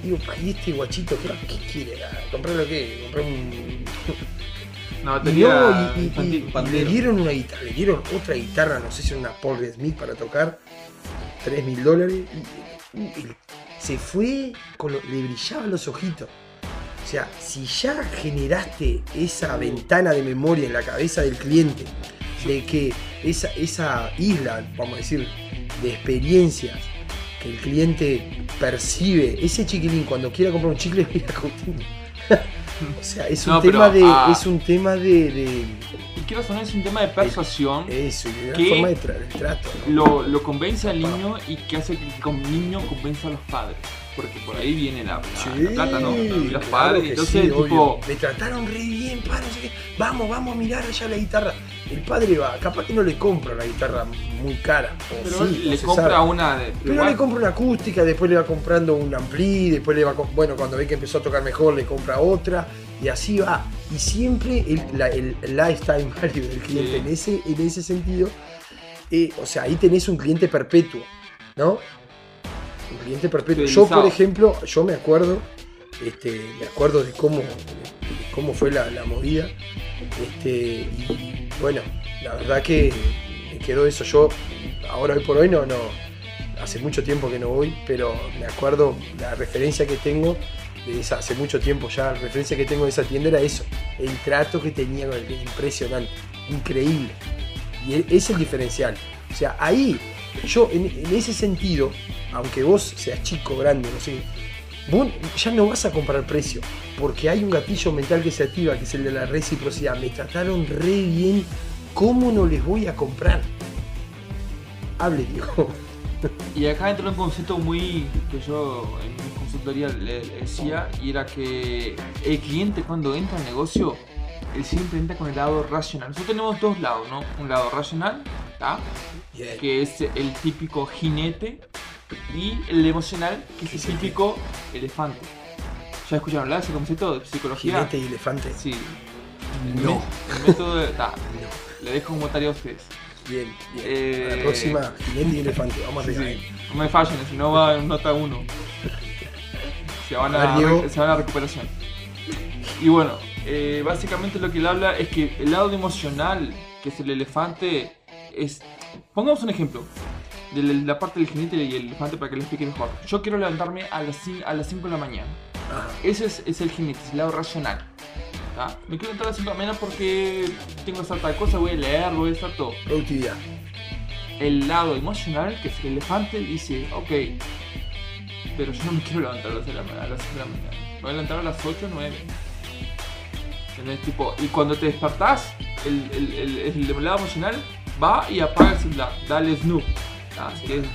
Digo, "Pa, ¿y este guachito qué, qué quiere? ¿Comprar lo qué? Comprar un, Y, no, y- y- le dieron una guitarra, le dieron otra guitarra, no sé si era una Paul Smith para tocar, 3 mil dólares, y se fue, con lo- le brillaban los ojitos. O sea, si ya generaste esa ventana de memoria en la cabeza del cliente, de que esa, esa isla, vamos a decir, de experiencias que el cliente percibe, ese chiquilín cuando quiera comprar un chicle, mira Coutinho. O sea, es un No, tema pero, de. ah. Es un tema de. de- Y quiero sonar, es un tema de persuasión. eso, y de la ¿Qué? forma de, tra- de trato. ¿no? Lo, lo convence al niño y que hace que el niño convenza a los padres. Porque por ahí viene la, la- la plata, ¿no? Los claro padres. que Entonces, sí, tipo. obvio. Me trataron re bien, pa, no sé qué. Vamos, vamos a mirar allá la guitarra. El padre va, capaz que no le compra una guitarra muy cara. Pero sí, le no compra sabe. una de. Pero igual- le compra una acústica, después le va comprando un ampli, después le va, bueno, cuando ve que empezó a tocar mejor, le compra otra, y así va. Y siempre el, la- el lifetime value del cliente Sí. en, ese, en ese sentido, eh, o sea, ahí tenés un cliente perpetuo, ¿no? Un cliente perpetuo. Yo, por ejemplo, yo me acuerdo, este, me acuerdo de cómo, de cómo fue la, la movida, este, y bueno, la verdad que quedó eso. Yo, ahora hoy por hoy, no, no, hace mucho tiempo que no voy, pero me acuerdo la referencia que tengo de esa, hace mucho tiempo ya, la referencia que tengo de esa tienda era eso, el trato que tenía con el impresionante, increíble. Y e- es el diferencial. O sea, ahí, yo en, ese sentido, aunque vos seas chico, grande, no sé, ya no vas a comprar precio, porque hay un gatillo mental que se activa, que es el de la reciprocidad. Me trataron re bien, ¿cómo no les voy a comprar? Hable. Y acá entra un concepto muy que yo en mi consultoría le, decía, y era que el cliente cuando entra al negocio, él siempre entra con el lado racional. Nosotros tenemos dos lados, ¿no? Un lado racional, que es el típico jinete, y el emocional, que es el típico elefante. ¿Ya escucharon hablar de ese concepto de psicología? Jinete y elefante. Sí. No. El método de... ta, le dejo como tarea a ustedes. Bien, bien. Eh, A la próxima, jinete y elefante. Vamos Sí, arriba. sí. No me fallen, si no va en nota 1. Se van A a, ver, Diego. se van a recuperación. Y bueno, eh, básicamente lo que él habla es que el lado emocional, que es el elefante, es. Pongamos un ejemplo de la- parte del jinete y el elefante para que les explique mejor. Yo quiero levantarme a las 5, a las 5 de la mañana. Ese es, es el jinete, es el lado racional. ¿Tá? Me quiero levantar a las 5 de la mañana porque tengo hacer tal cosa, voy a leer, voy a hacer todo Productividad. el lado emocional, que es el elefante, dice, ok, pero yo no me quiero levantar a las 6 de la mañana. A las 6 de la mañana. Me voy a levantar a las 8 o 9. ¿Entendés? Tipo, y cuando te despertás, el, el, el, el lado emocional va y apaga el celular, dale snooze. Ah, Así que es,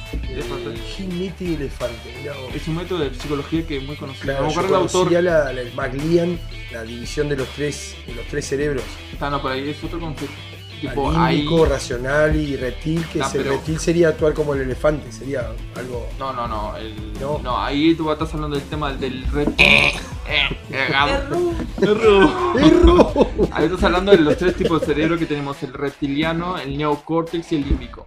es- Jinete y elefante. mirá vos. es un método de psicología que es muy conocido. Claro, acuerdo el autor. la, la- el McLean, la división de los tres, de los tres cerebros. Está, no, por ahí es otro concepto. Tipo, ahí. Límbico, racional y reptil, que Ah, es el pero- reptil sería actuar como el elefante, sería algo. No, no, no, el- No. no. ahí tú estás hablando del tema del reptil. Eh, eh. Ahí estás hablando de los tres tipos de cerebro que tenemos, el reptiliano, el neocórtex y el límbico.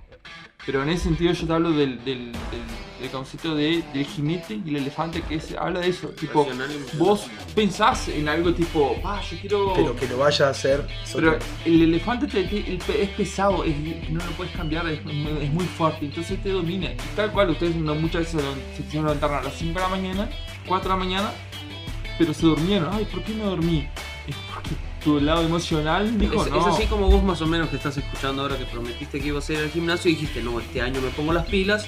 Pero en ese sentido yo te hablo del, del, del, del concepto de, del jinete y el elefante que es, habla de eso. Tipo, vos pensás en algo tipo, ah, yo quiero... Pero que lo vaya a hacer. Pero el elefante te- te- el pe- es pesado, es, no lo puedes cambiar, es, es muy fuerte, entonces te domina. Y tal cual, ustedes no, muchas veces se, se quisieron levantar a las 5 de la mañana, 4 de la mañana, pero se durmieron. Ay, ¿por qué me dormí? Es porque tu lado emocional dijo, Es, no. es así como vos más o menos que estás escuchando ahora que prometiste que ibas a ir al gimnasio y dijiste, no, este año me pongo las pilas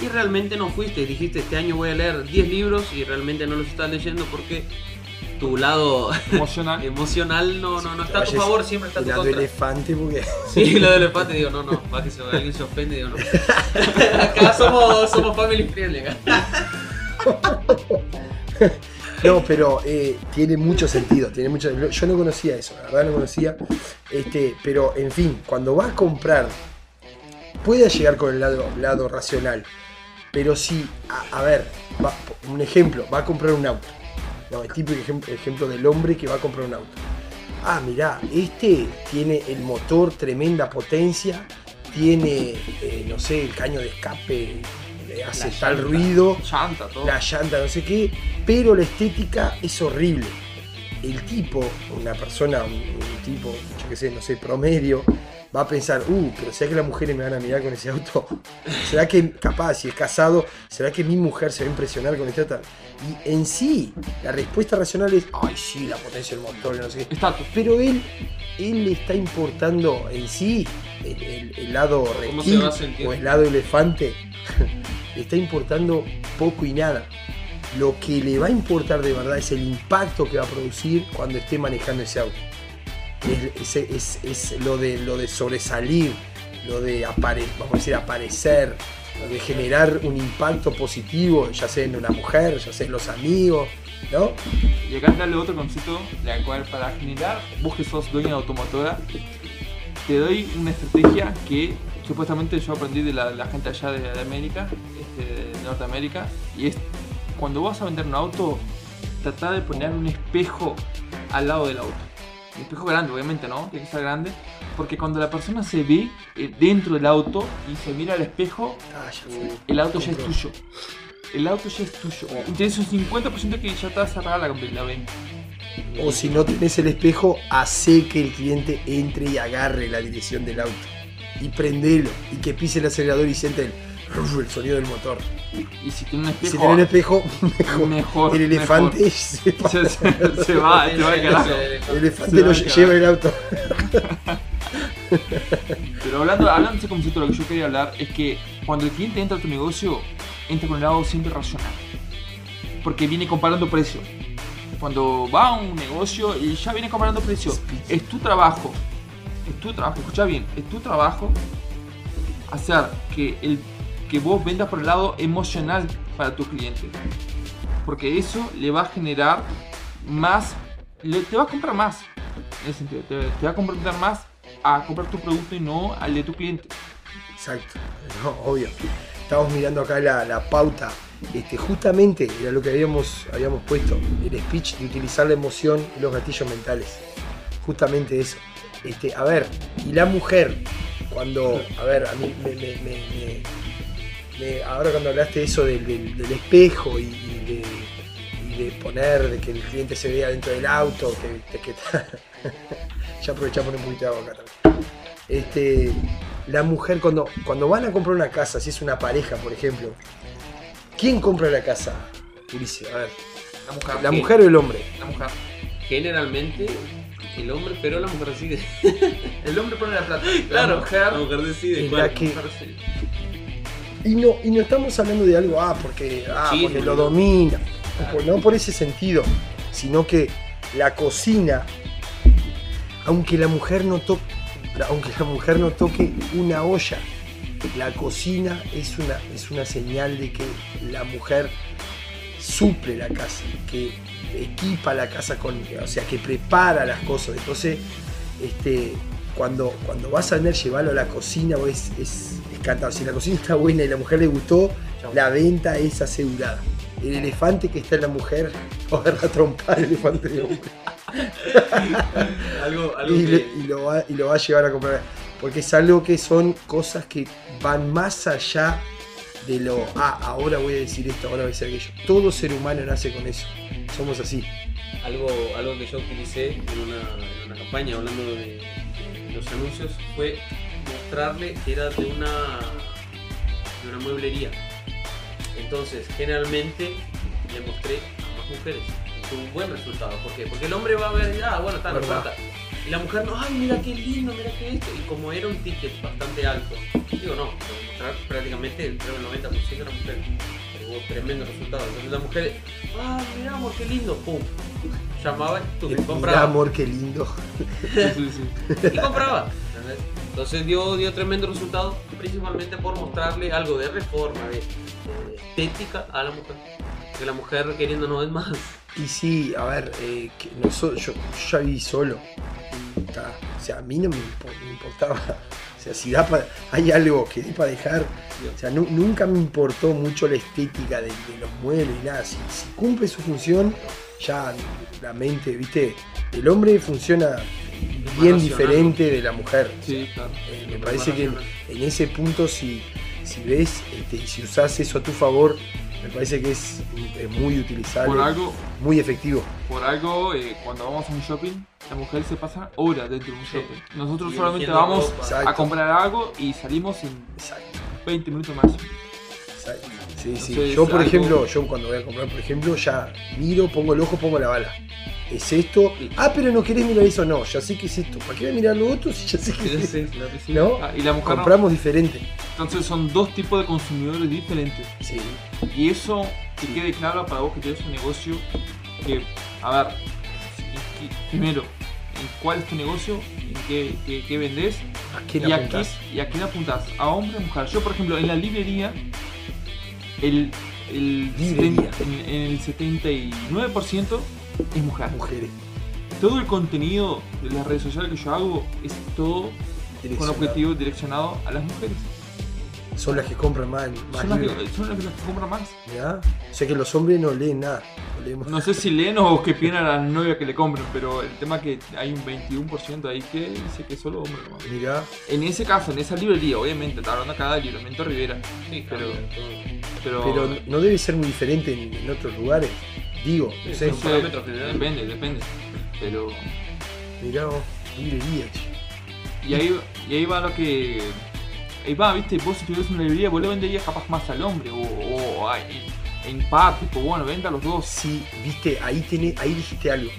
y realmente no fuiste. Dijiste, este año voy a leer 10 libros y realmente no los estás leyendo porque tu lado emocional. emocional no, no, no está a tu favor, siempre está a el tu lado contra. elefante, porque. Sí, lo del elefante, digo, no, no, va que se, alguien se ofende, digo, no. Acá somos, somos family friendly. No, pero eh, tiene mucho sentido, tiene mucho Yo no conocía eso, la verdad no conocía. Este, pero en fin, cuando vas a comprar, puede llegar con el lado, lado racional. Pero si, a, ver, un ejemplo, va a comprar un auto. No, el típico ejemplo, ejemplo del hombre que va a comprar un auto. Ah, mirá, este tiene el motor, tremenda potencia, tiene, eh, no sé, el caño de escape, hace La tal llanta. ruido, Llanta, todo. la llanta, no sé qué, pero la estética es horrible. El tipo, una persona, un, un tipo, yo qué sé, no sé, promedio, va a pensar, uh, pero ¿será que las mujeres me van a mirar con ese auto? ¿Será que, capaz, si es casado, ¿será que mi mujer se va a impresionar con este auto? Y en sí, la respuesta racional es, ay, sí, la potencia del motor, no sé qué. Estatus. Pero él, él le está importando en sí el, el- el lado ¿Cómo se reptil o el lado elefante. le está importando poco y nada. Lo que le va a importar de verdad es el impacto que va a producir cuando esté manejando ese auto. Es, es- es- es lo, de, lo de sobresalir, lo de apare- vamos a decir, aparecer, lo de generar un impacto positivo, ya sea en una mujer, ya sea en los amigos, ¿no? Y acá darle otro concepto, de cual para generar, vos que sos dueño de automotora, te doy una estrategia que supuestamente yo aprendí de la, la gente allá de, de América, este, de Norteamérica, y es cuando vas a vender un auto, tratar de poner un espejo al lado del auto. Un espejo grande, obviamente, ¿no? Tiene que ser grande, porque cuando la persona se ve eh, dentro del auto y se mira al espejo, Ah, fue. el auto ya es tuyo. El auto ya es tuyo. Tienes un 50% que ya te vas a cerrar la, la venta. O si no tenés el espejo, hace que el cliente entre y agarre la dirección del auto. Y prendelo. Y que pise el acelerador y siente el, el sonido del motor. Y si tiene un Si espejo, tenés el espejo, mejor. mejor. el elefante se mejor. Se, se- se va, se va carajo. El elefante lo lleva el auto. Pero hablando, hablando de ese concepto, lo que yo quería hablar es que cuando el cliente entra a tu negocio, entra con el lado siempre racional. porque viene comparando precio. Cuando va a un negocio y ya viene comparando precio, es tu trabajo, es tu trabajo, escucha bien, es tu trabajo hacer que, el, que vos vendas por el lado emocional para tu cliente. Porque eso le va a generar más, te va a comprar más. En ese sentido, te, te va a comprar más a comprar tu producto y no al de tu cliente. Exacto, no, obvio. Estamos mirando acá la pauta. Este, justamente era lo que habíamos, habíamos puesto, el speech de utilizar la emoción y los gatillos mentales. Justamente eso. Este, a ver, y la mujer, cuando, a ver, a mí me, me- ahora cuando hablaste eso del, espejo y, de, poner, de que el cliente se vea dentro del auto, que, que ya aprovechamos un poquito de agua acá también. Este, la mujer cuando, cuando van a comprar una casa, si es una pareja, por ejemplo, ¿quién compra la casa? Ulises, a ver, La mujer. ¿la mujer o el hombre? La mujer. Generalmente el hombre, pero la mujer decide. El hombre pone la plata. Claro, La mujer. la mujer decide. ¿cuál? la que- mujer sí. Y no, y no estamos hablando de algo, ah, porque, ah, Sí, porque no, lo domina, no por ese sentido, sino que la cocina, aunque la mujer no toque, aunque la mujer no toque una olla, la cocina es una, es una señal de que la mujer suple la casa, que equipa la casa con, o sea, que prepara las cosas. Entonces, este, cuando, cuando vas a vender, llevarlo a la cocina, o es, es, es cantado. Si la cocina está buena y la mujer le gustó, la venta es asegurada. El elefante que está en la mujer, agarra a trompar el elefante de hombre. Algo, algo y, que- le- y lo va, y lo va a llevar a comprar. Porque es algo que son cosas que van más allá de lo, ah, ahora voy a decir esto, ahora voy a decir aquello. Todo ser humano nace con eso. Somos así. algo, algo que yo utilicé en una, en una campaña hablando de, los anuncios fue mostrarle que era de una, de una mueblería. Entonces, generalmente le mostré a más mujeres. Y tuvo un buen resultado. ¿Por qué? Porque el hombre va a ver, ah, bueno, está en oferta. Y la mujer no, ay, mira qué lindo, mira qué esto. Y como era un ticket bastante alto, digo, no, mostrar prácticamente el, creo, el 90% de la mujer. Hubo tremendo resultado. Entonces la mujer, ah, mira amor, qué lindo, pum. Llamaba y tú, Mira, compraba. amor, qué lindo. Sí, sí, sí. Y compraba. ¿entendés? Entonces dio, dio tremendo resultado, principalmente por mostrarle algo de reforma, de, de estética a la mujer. Que la mujer queriendo no es más. Y sí, a ver, eh, que noso- yo, yo ya viví solo. O sea, a mí no me, impo- me importaba. O sea, si da pa- hay algo que dé para dejar. O sea, nu- nunca me importó mucho la estética de, de los muebles y nada. Si, si cumple su función, ya la mente, viste, el hombre funciona bien diferente de la mujer. Sí, claro. Eh, me parece que en, en ese punto, si, si ves este, si usas eso a tu favor, me parece que es, es muy utilizable, Por algo, muy efectivo. por algo eh, cuando vamos a un shopping, la mujer se pasa horas dentro de un Sí. shopping. Nosotros Y solamente vamos a comprar algo y salimos en Exacto, 20 minutos máximo. exacto. Sí, sí. Entonces, Yo, por algo- ejemplo, yo cuando voy a comprar, por ejemplo, ya miro, pongo el ojo, pongo la bala. ¿Es esto? Ah, pero no querés mirar eso. No, ya sé que es esto. ¿Para qué voy a mirar lo otro si ya sé que es esto? Sí. ¿No? Ah, y la mujer no. Compramos diferente. Entonces son dos tipos de consumidores diferentes. Sí. Y eso que quede claro para vos que tenés un negocio que, a ver, primero, en cuál es tu negocio, en qué, qué, qué vendés ¿A quién y a, apuntás? qué, y a quién apuntás, a hombre o mujer. Yo, por ejemplo, en la librería, el, el, en, en el 79% es mujer. Mujeres. Todo el contenido de las redes sociales que yo hago es todo con objetivo direccionado a las mujeres. Son las que compran más, más Son las, que, son las que las que compran más. ¿Ya? O sea que los hombres no leen nada. No leemos No sé si leen o que piden a la novia que le compren, pero el tema es que hay un 21% ahí que dice que solo hombre nomás. Mirá, En ese caso, en esa librería, obviamente, está hablando acá del libramiento Rivera, Sí, Pero-. Pero, pero no debe ser muy diferente en, en otros lugares. Digo, no sé. un parámetro general. depende, depende. Pero, Mirá vos, librería, y ahí, y ahí va lo que. Ahí va, viste, vos si tuvieras una librería, vos le venderías capaz más al hombre, o, o a- en, en par, tipo, bueno, venda a los dos. Sí, viste, ahí, tenés, ahí dijiste algo.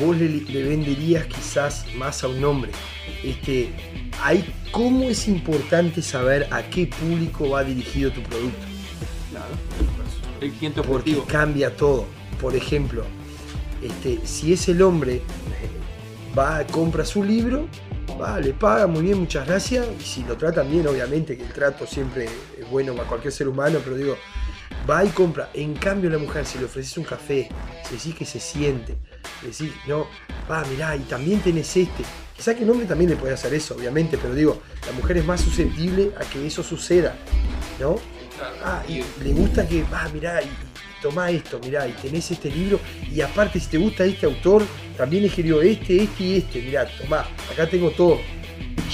Vos le, le venderías quizás más a un hombre. Este, ahí, ¿cómo es importante saber a qué público va dirigido tu producto? Claro. el cliente porque cambia todo. Por ejemplo, este, si es el hombre, va, compra su libro, va, le paga muy bien, muchas gracias, y si lo tratan bien, obviamente que el trato siempre es bueno para cualquier ser humano, pero digo, va y compra. En cambio la mujer, si le ofreces un café, si decís que se siente, le decís, no, va, mirá, y también tenés este. Quizá que el hombre también le puede hacer eso, obviamente, pero digo, la mujer es más susceptible a que eso suceda, ¿no? Ah, y le gusta que, ah, mirá, y, y tomá esto, mirá, y tenés este libro, y aparte si te gusta este autor, también escribió este, este y este, mirá, tomá, acá tengo todo.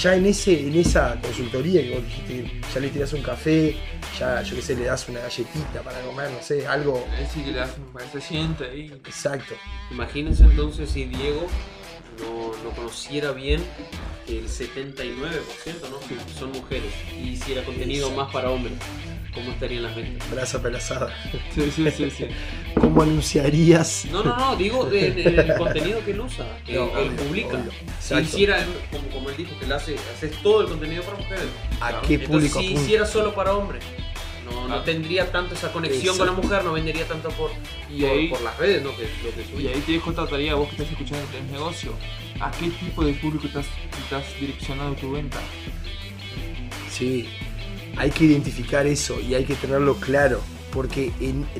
Ya en ese, en esa consultoría que vos dijiste, ya le tirás un café, ya, yo qué sé, le das una galletita para comer, no sé, algo Así que le das un para que se sienta ahí. exacto. Imagínense entonces si Diego no, no conociera bien que el 79% ¿no? son mujeres y hiciera contenido Exacto. más para hombres. ¿Cómo estarían las ventas? Brasa pelazada. Sí, sí, sí, sí. ¿Cómo anunciarías? No, no, no, digo en, en el contenido que él usa, que No, él publica. obvio. Si hiciera, como, como él dijo, que él hace, haces todo el contenido para mujeres. ¿A qué Entonces, público si apunta? hiciera solo para hombres, no, no Ah. tendría tanto esa conexión con la mujer, no vendería tanto por, Y por, ahí- por las redes, ¿no? Que es lo que Y ahí te dejo otra tarea, vos que estás escuchando que tenés negocio. ¿A qué tipo de público estás, estás direccionando tu venta? Sí, hay que identificar eso y hay que tenerlo claro, porque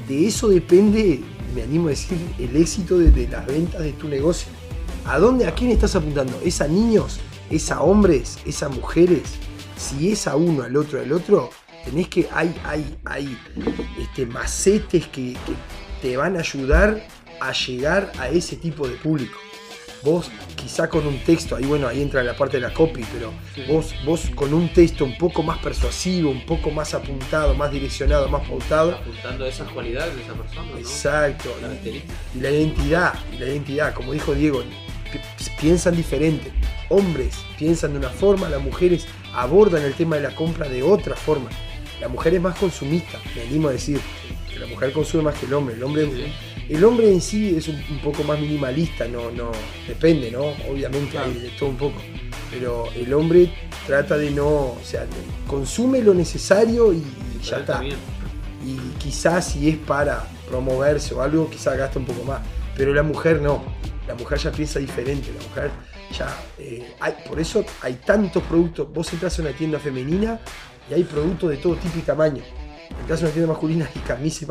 de eso depende, me animo a decir, el éxito de, de las ventas de tu negocio. ¿A dónde, a quién estás apuntando? ¿Es a niños? ¿Es a hombres? ¿Es a mujeres? Si es a uno, al otro, al otro, tenés que, hay, hay, hay este, macetes que, que te van a ayudar a llegar a ese tipo de público. Vos quizá con un texto, ahí bueno, ahí entra la parte de la copy, pero Sí. vos, vos con un texto un poco más persuasivo, un poco más apuntado, más direccionado, más pautado, Apuntando a esas cualidades de esa persona, ¿no? exacto, Características. y la identidad, y la identidad, como dijo Diego, pi- piensan diferente. Hombres piensan de una forma, las mujeres abordan el tema de la compra de otra forma. La mujer es más consumista, me animo a decir, que la mujer consume más que el hombre. El hombre, Sí. El hombre en sí es un, un poco más minimalista, no, no, depende, ¿no? Obviamente Claro. hay de todo un poco. Pero el hombre trata de no, o sea, consume lo necesario y, ya está también. y quizás si es para promoverse o algo, quizás gasta un poco más. Pero la mujer no. La mujer ya piensa diferente. La mujer ya. eh, hay, por eso hay tantos productos. Vos entras a una tienda femenina y hay productos de todo tipo y tamaño. Entras a una tienda masculina y camisa y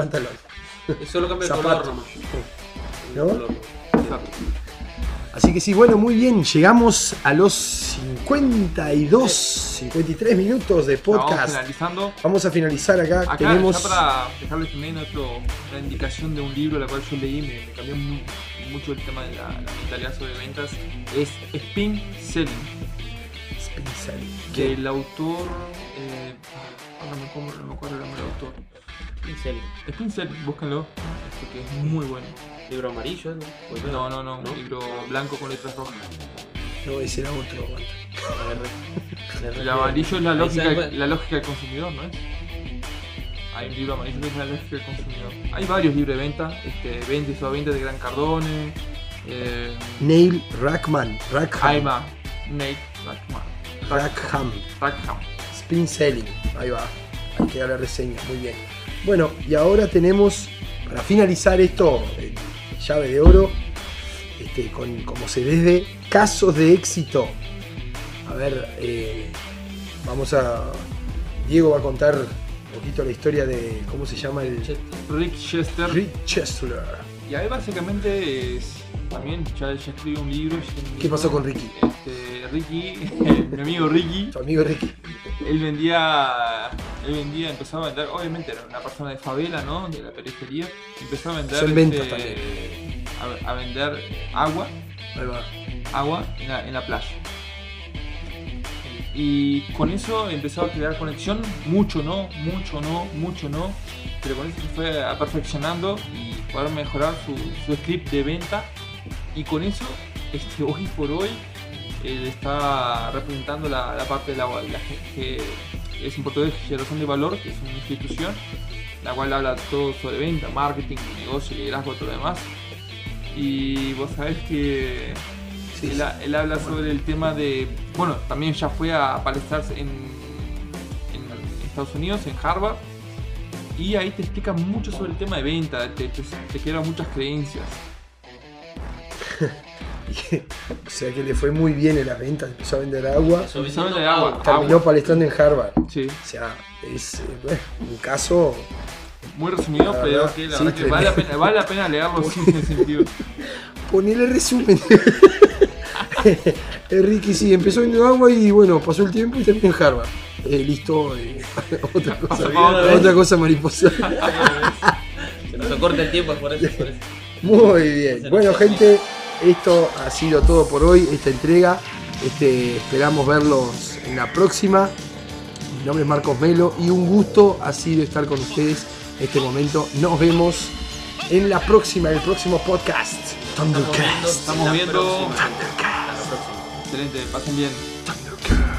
Solo cambia el color nomás. ¿No? El color. Exacto. Así que sí, bueno, muy bien. Llegamos a los 52, 53 minutos de Vamos podcast. finalizando. Vamos a finalizar acá. Acá, Tenemos. ya para dejarles también otro, una indicación de un libro, la cual yo leí, me, me cambió mu- mucho el tema de la, la mentalidad sobre ventas, es Spin Selling, Pincel. del autor, eh, ahora no me, acuerdo- no me acuerdo el nombre del autor. Pincel. Spin Selling, búscanlo, este que es muy bueno. Libro amarillo, ¿no? Pues No, no, no, libro blanco con letras rojas. No, ese era otro. El amarillo es la lógica, la lógica del consumidor, ¿no es? Hay un libro amarillo que es la lógica del consumidor. Hay varios libros de venta, este, Venta o Venta de Gran Cardone, eh, Neil Rackman. Rackham. Aima, Nate Rackman, Rackham. Rackham. Spin Selling. Ahí va. Ahí queda la reseña. Muy bien. Bueno, y ahora tenemos, para finalizar esto, eh, llave de oro, este, con, como se debe, casos de éxito. A ver, eh, vamos a. Diego va a contar un poquito la historia de. ¿Cómo se llama el. Rick Chester. Rick Chesler. Y ahí básicamente es, también ya, ya escribí un libro. ya ¿Qué pasó con Ricky? Este, Ricky, mi amigo Ricky, Tu amigo Ricky. él vendía, él vendía, empezó a vender, obviamente era una persona de favela, ¿no? De la periferia, empezó a vender, este, a, a vender agua, Ahí va. agua en la, en la playa. Y con eso empezó a crear conexión, mucho no, mucho no, mucho no, pero con eso se fue perfeccionando y poder mejorar su, su script de venta. Y con eso, este, hoy por hoy, él está representando la, la parte de la, la que es en portugués Generación de Valor, que es una institución, la cual habla todo sobre venta, marketing, negocio, liderazgo, todo lo demás. Y vos sabés que Sí, él, él habla sobre el tema de. Bueno, también ya fue a palestarse en, en Estados Unidos, en Harvard. y ahí te explica mucho sobre el tema de venta, te, te, te quedan muchas creencias. o sea que le fue muy bien en las ventas, empezó a vender agua, Empezó a vender agua. agua. terminó palestrando en Harvard. Sí, O sea, es eh, bueno, un caso. muy resumido, La pero verdad, que la sí, verdad que vale la pena, vale la pena leerlo ese sentido. Ponele resumen. Enrique sí, empezó vendiendo agua y bueno, pasó el tiempo y terminó en Harvard. Eh, listo, eh, otra cosa. Otra cosa mariposa. Se nos acorta el tiempo, es por eso. por eso. Muy bien. Bueno, gente, esto ha sido todo por hoy, esta entrega. Este, esperamos verlos en la próxima. Mi nombre es Marcos Melo y un gusto ha sido estar con ustedes en este momento. Nos vemos en la próxima, en el próximo podcast. Estamos viendo. Thundercast. Estamos viendo- próxima. Excelente, pasen bien.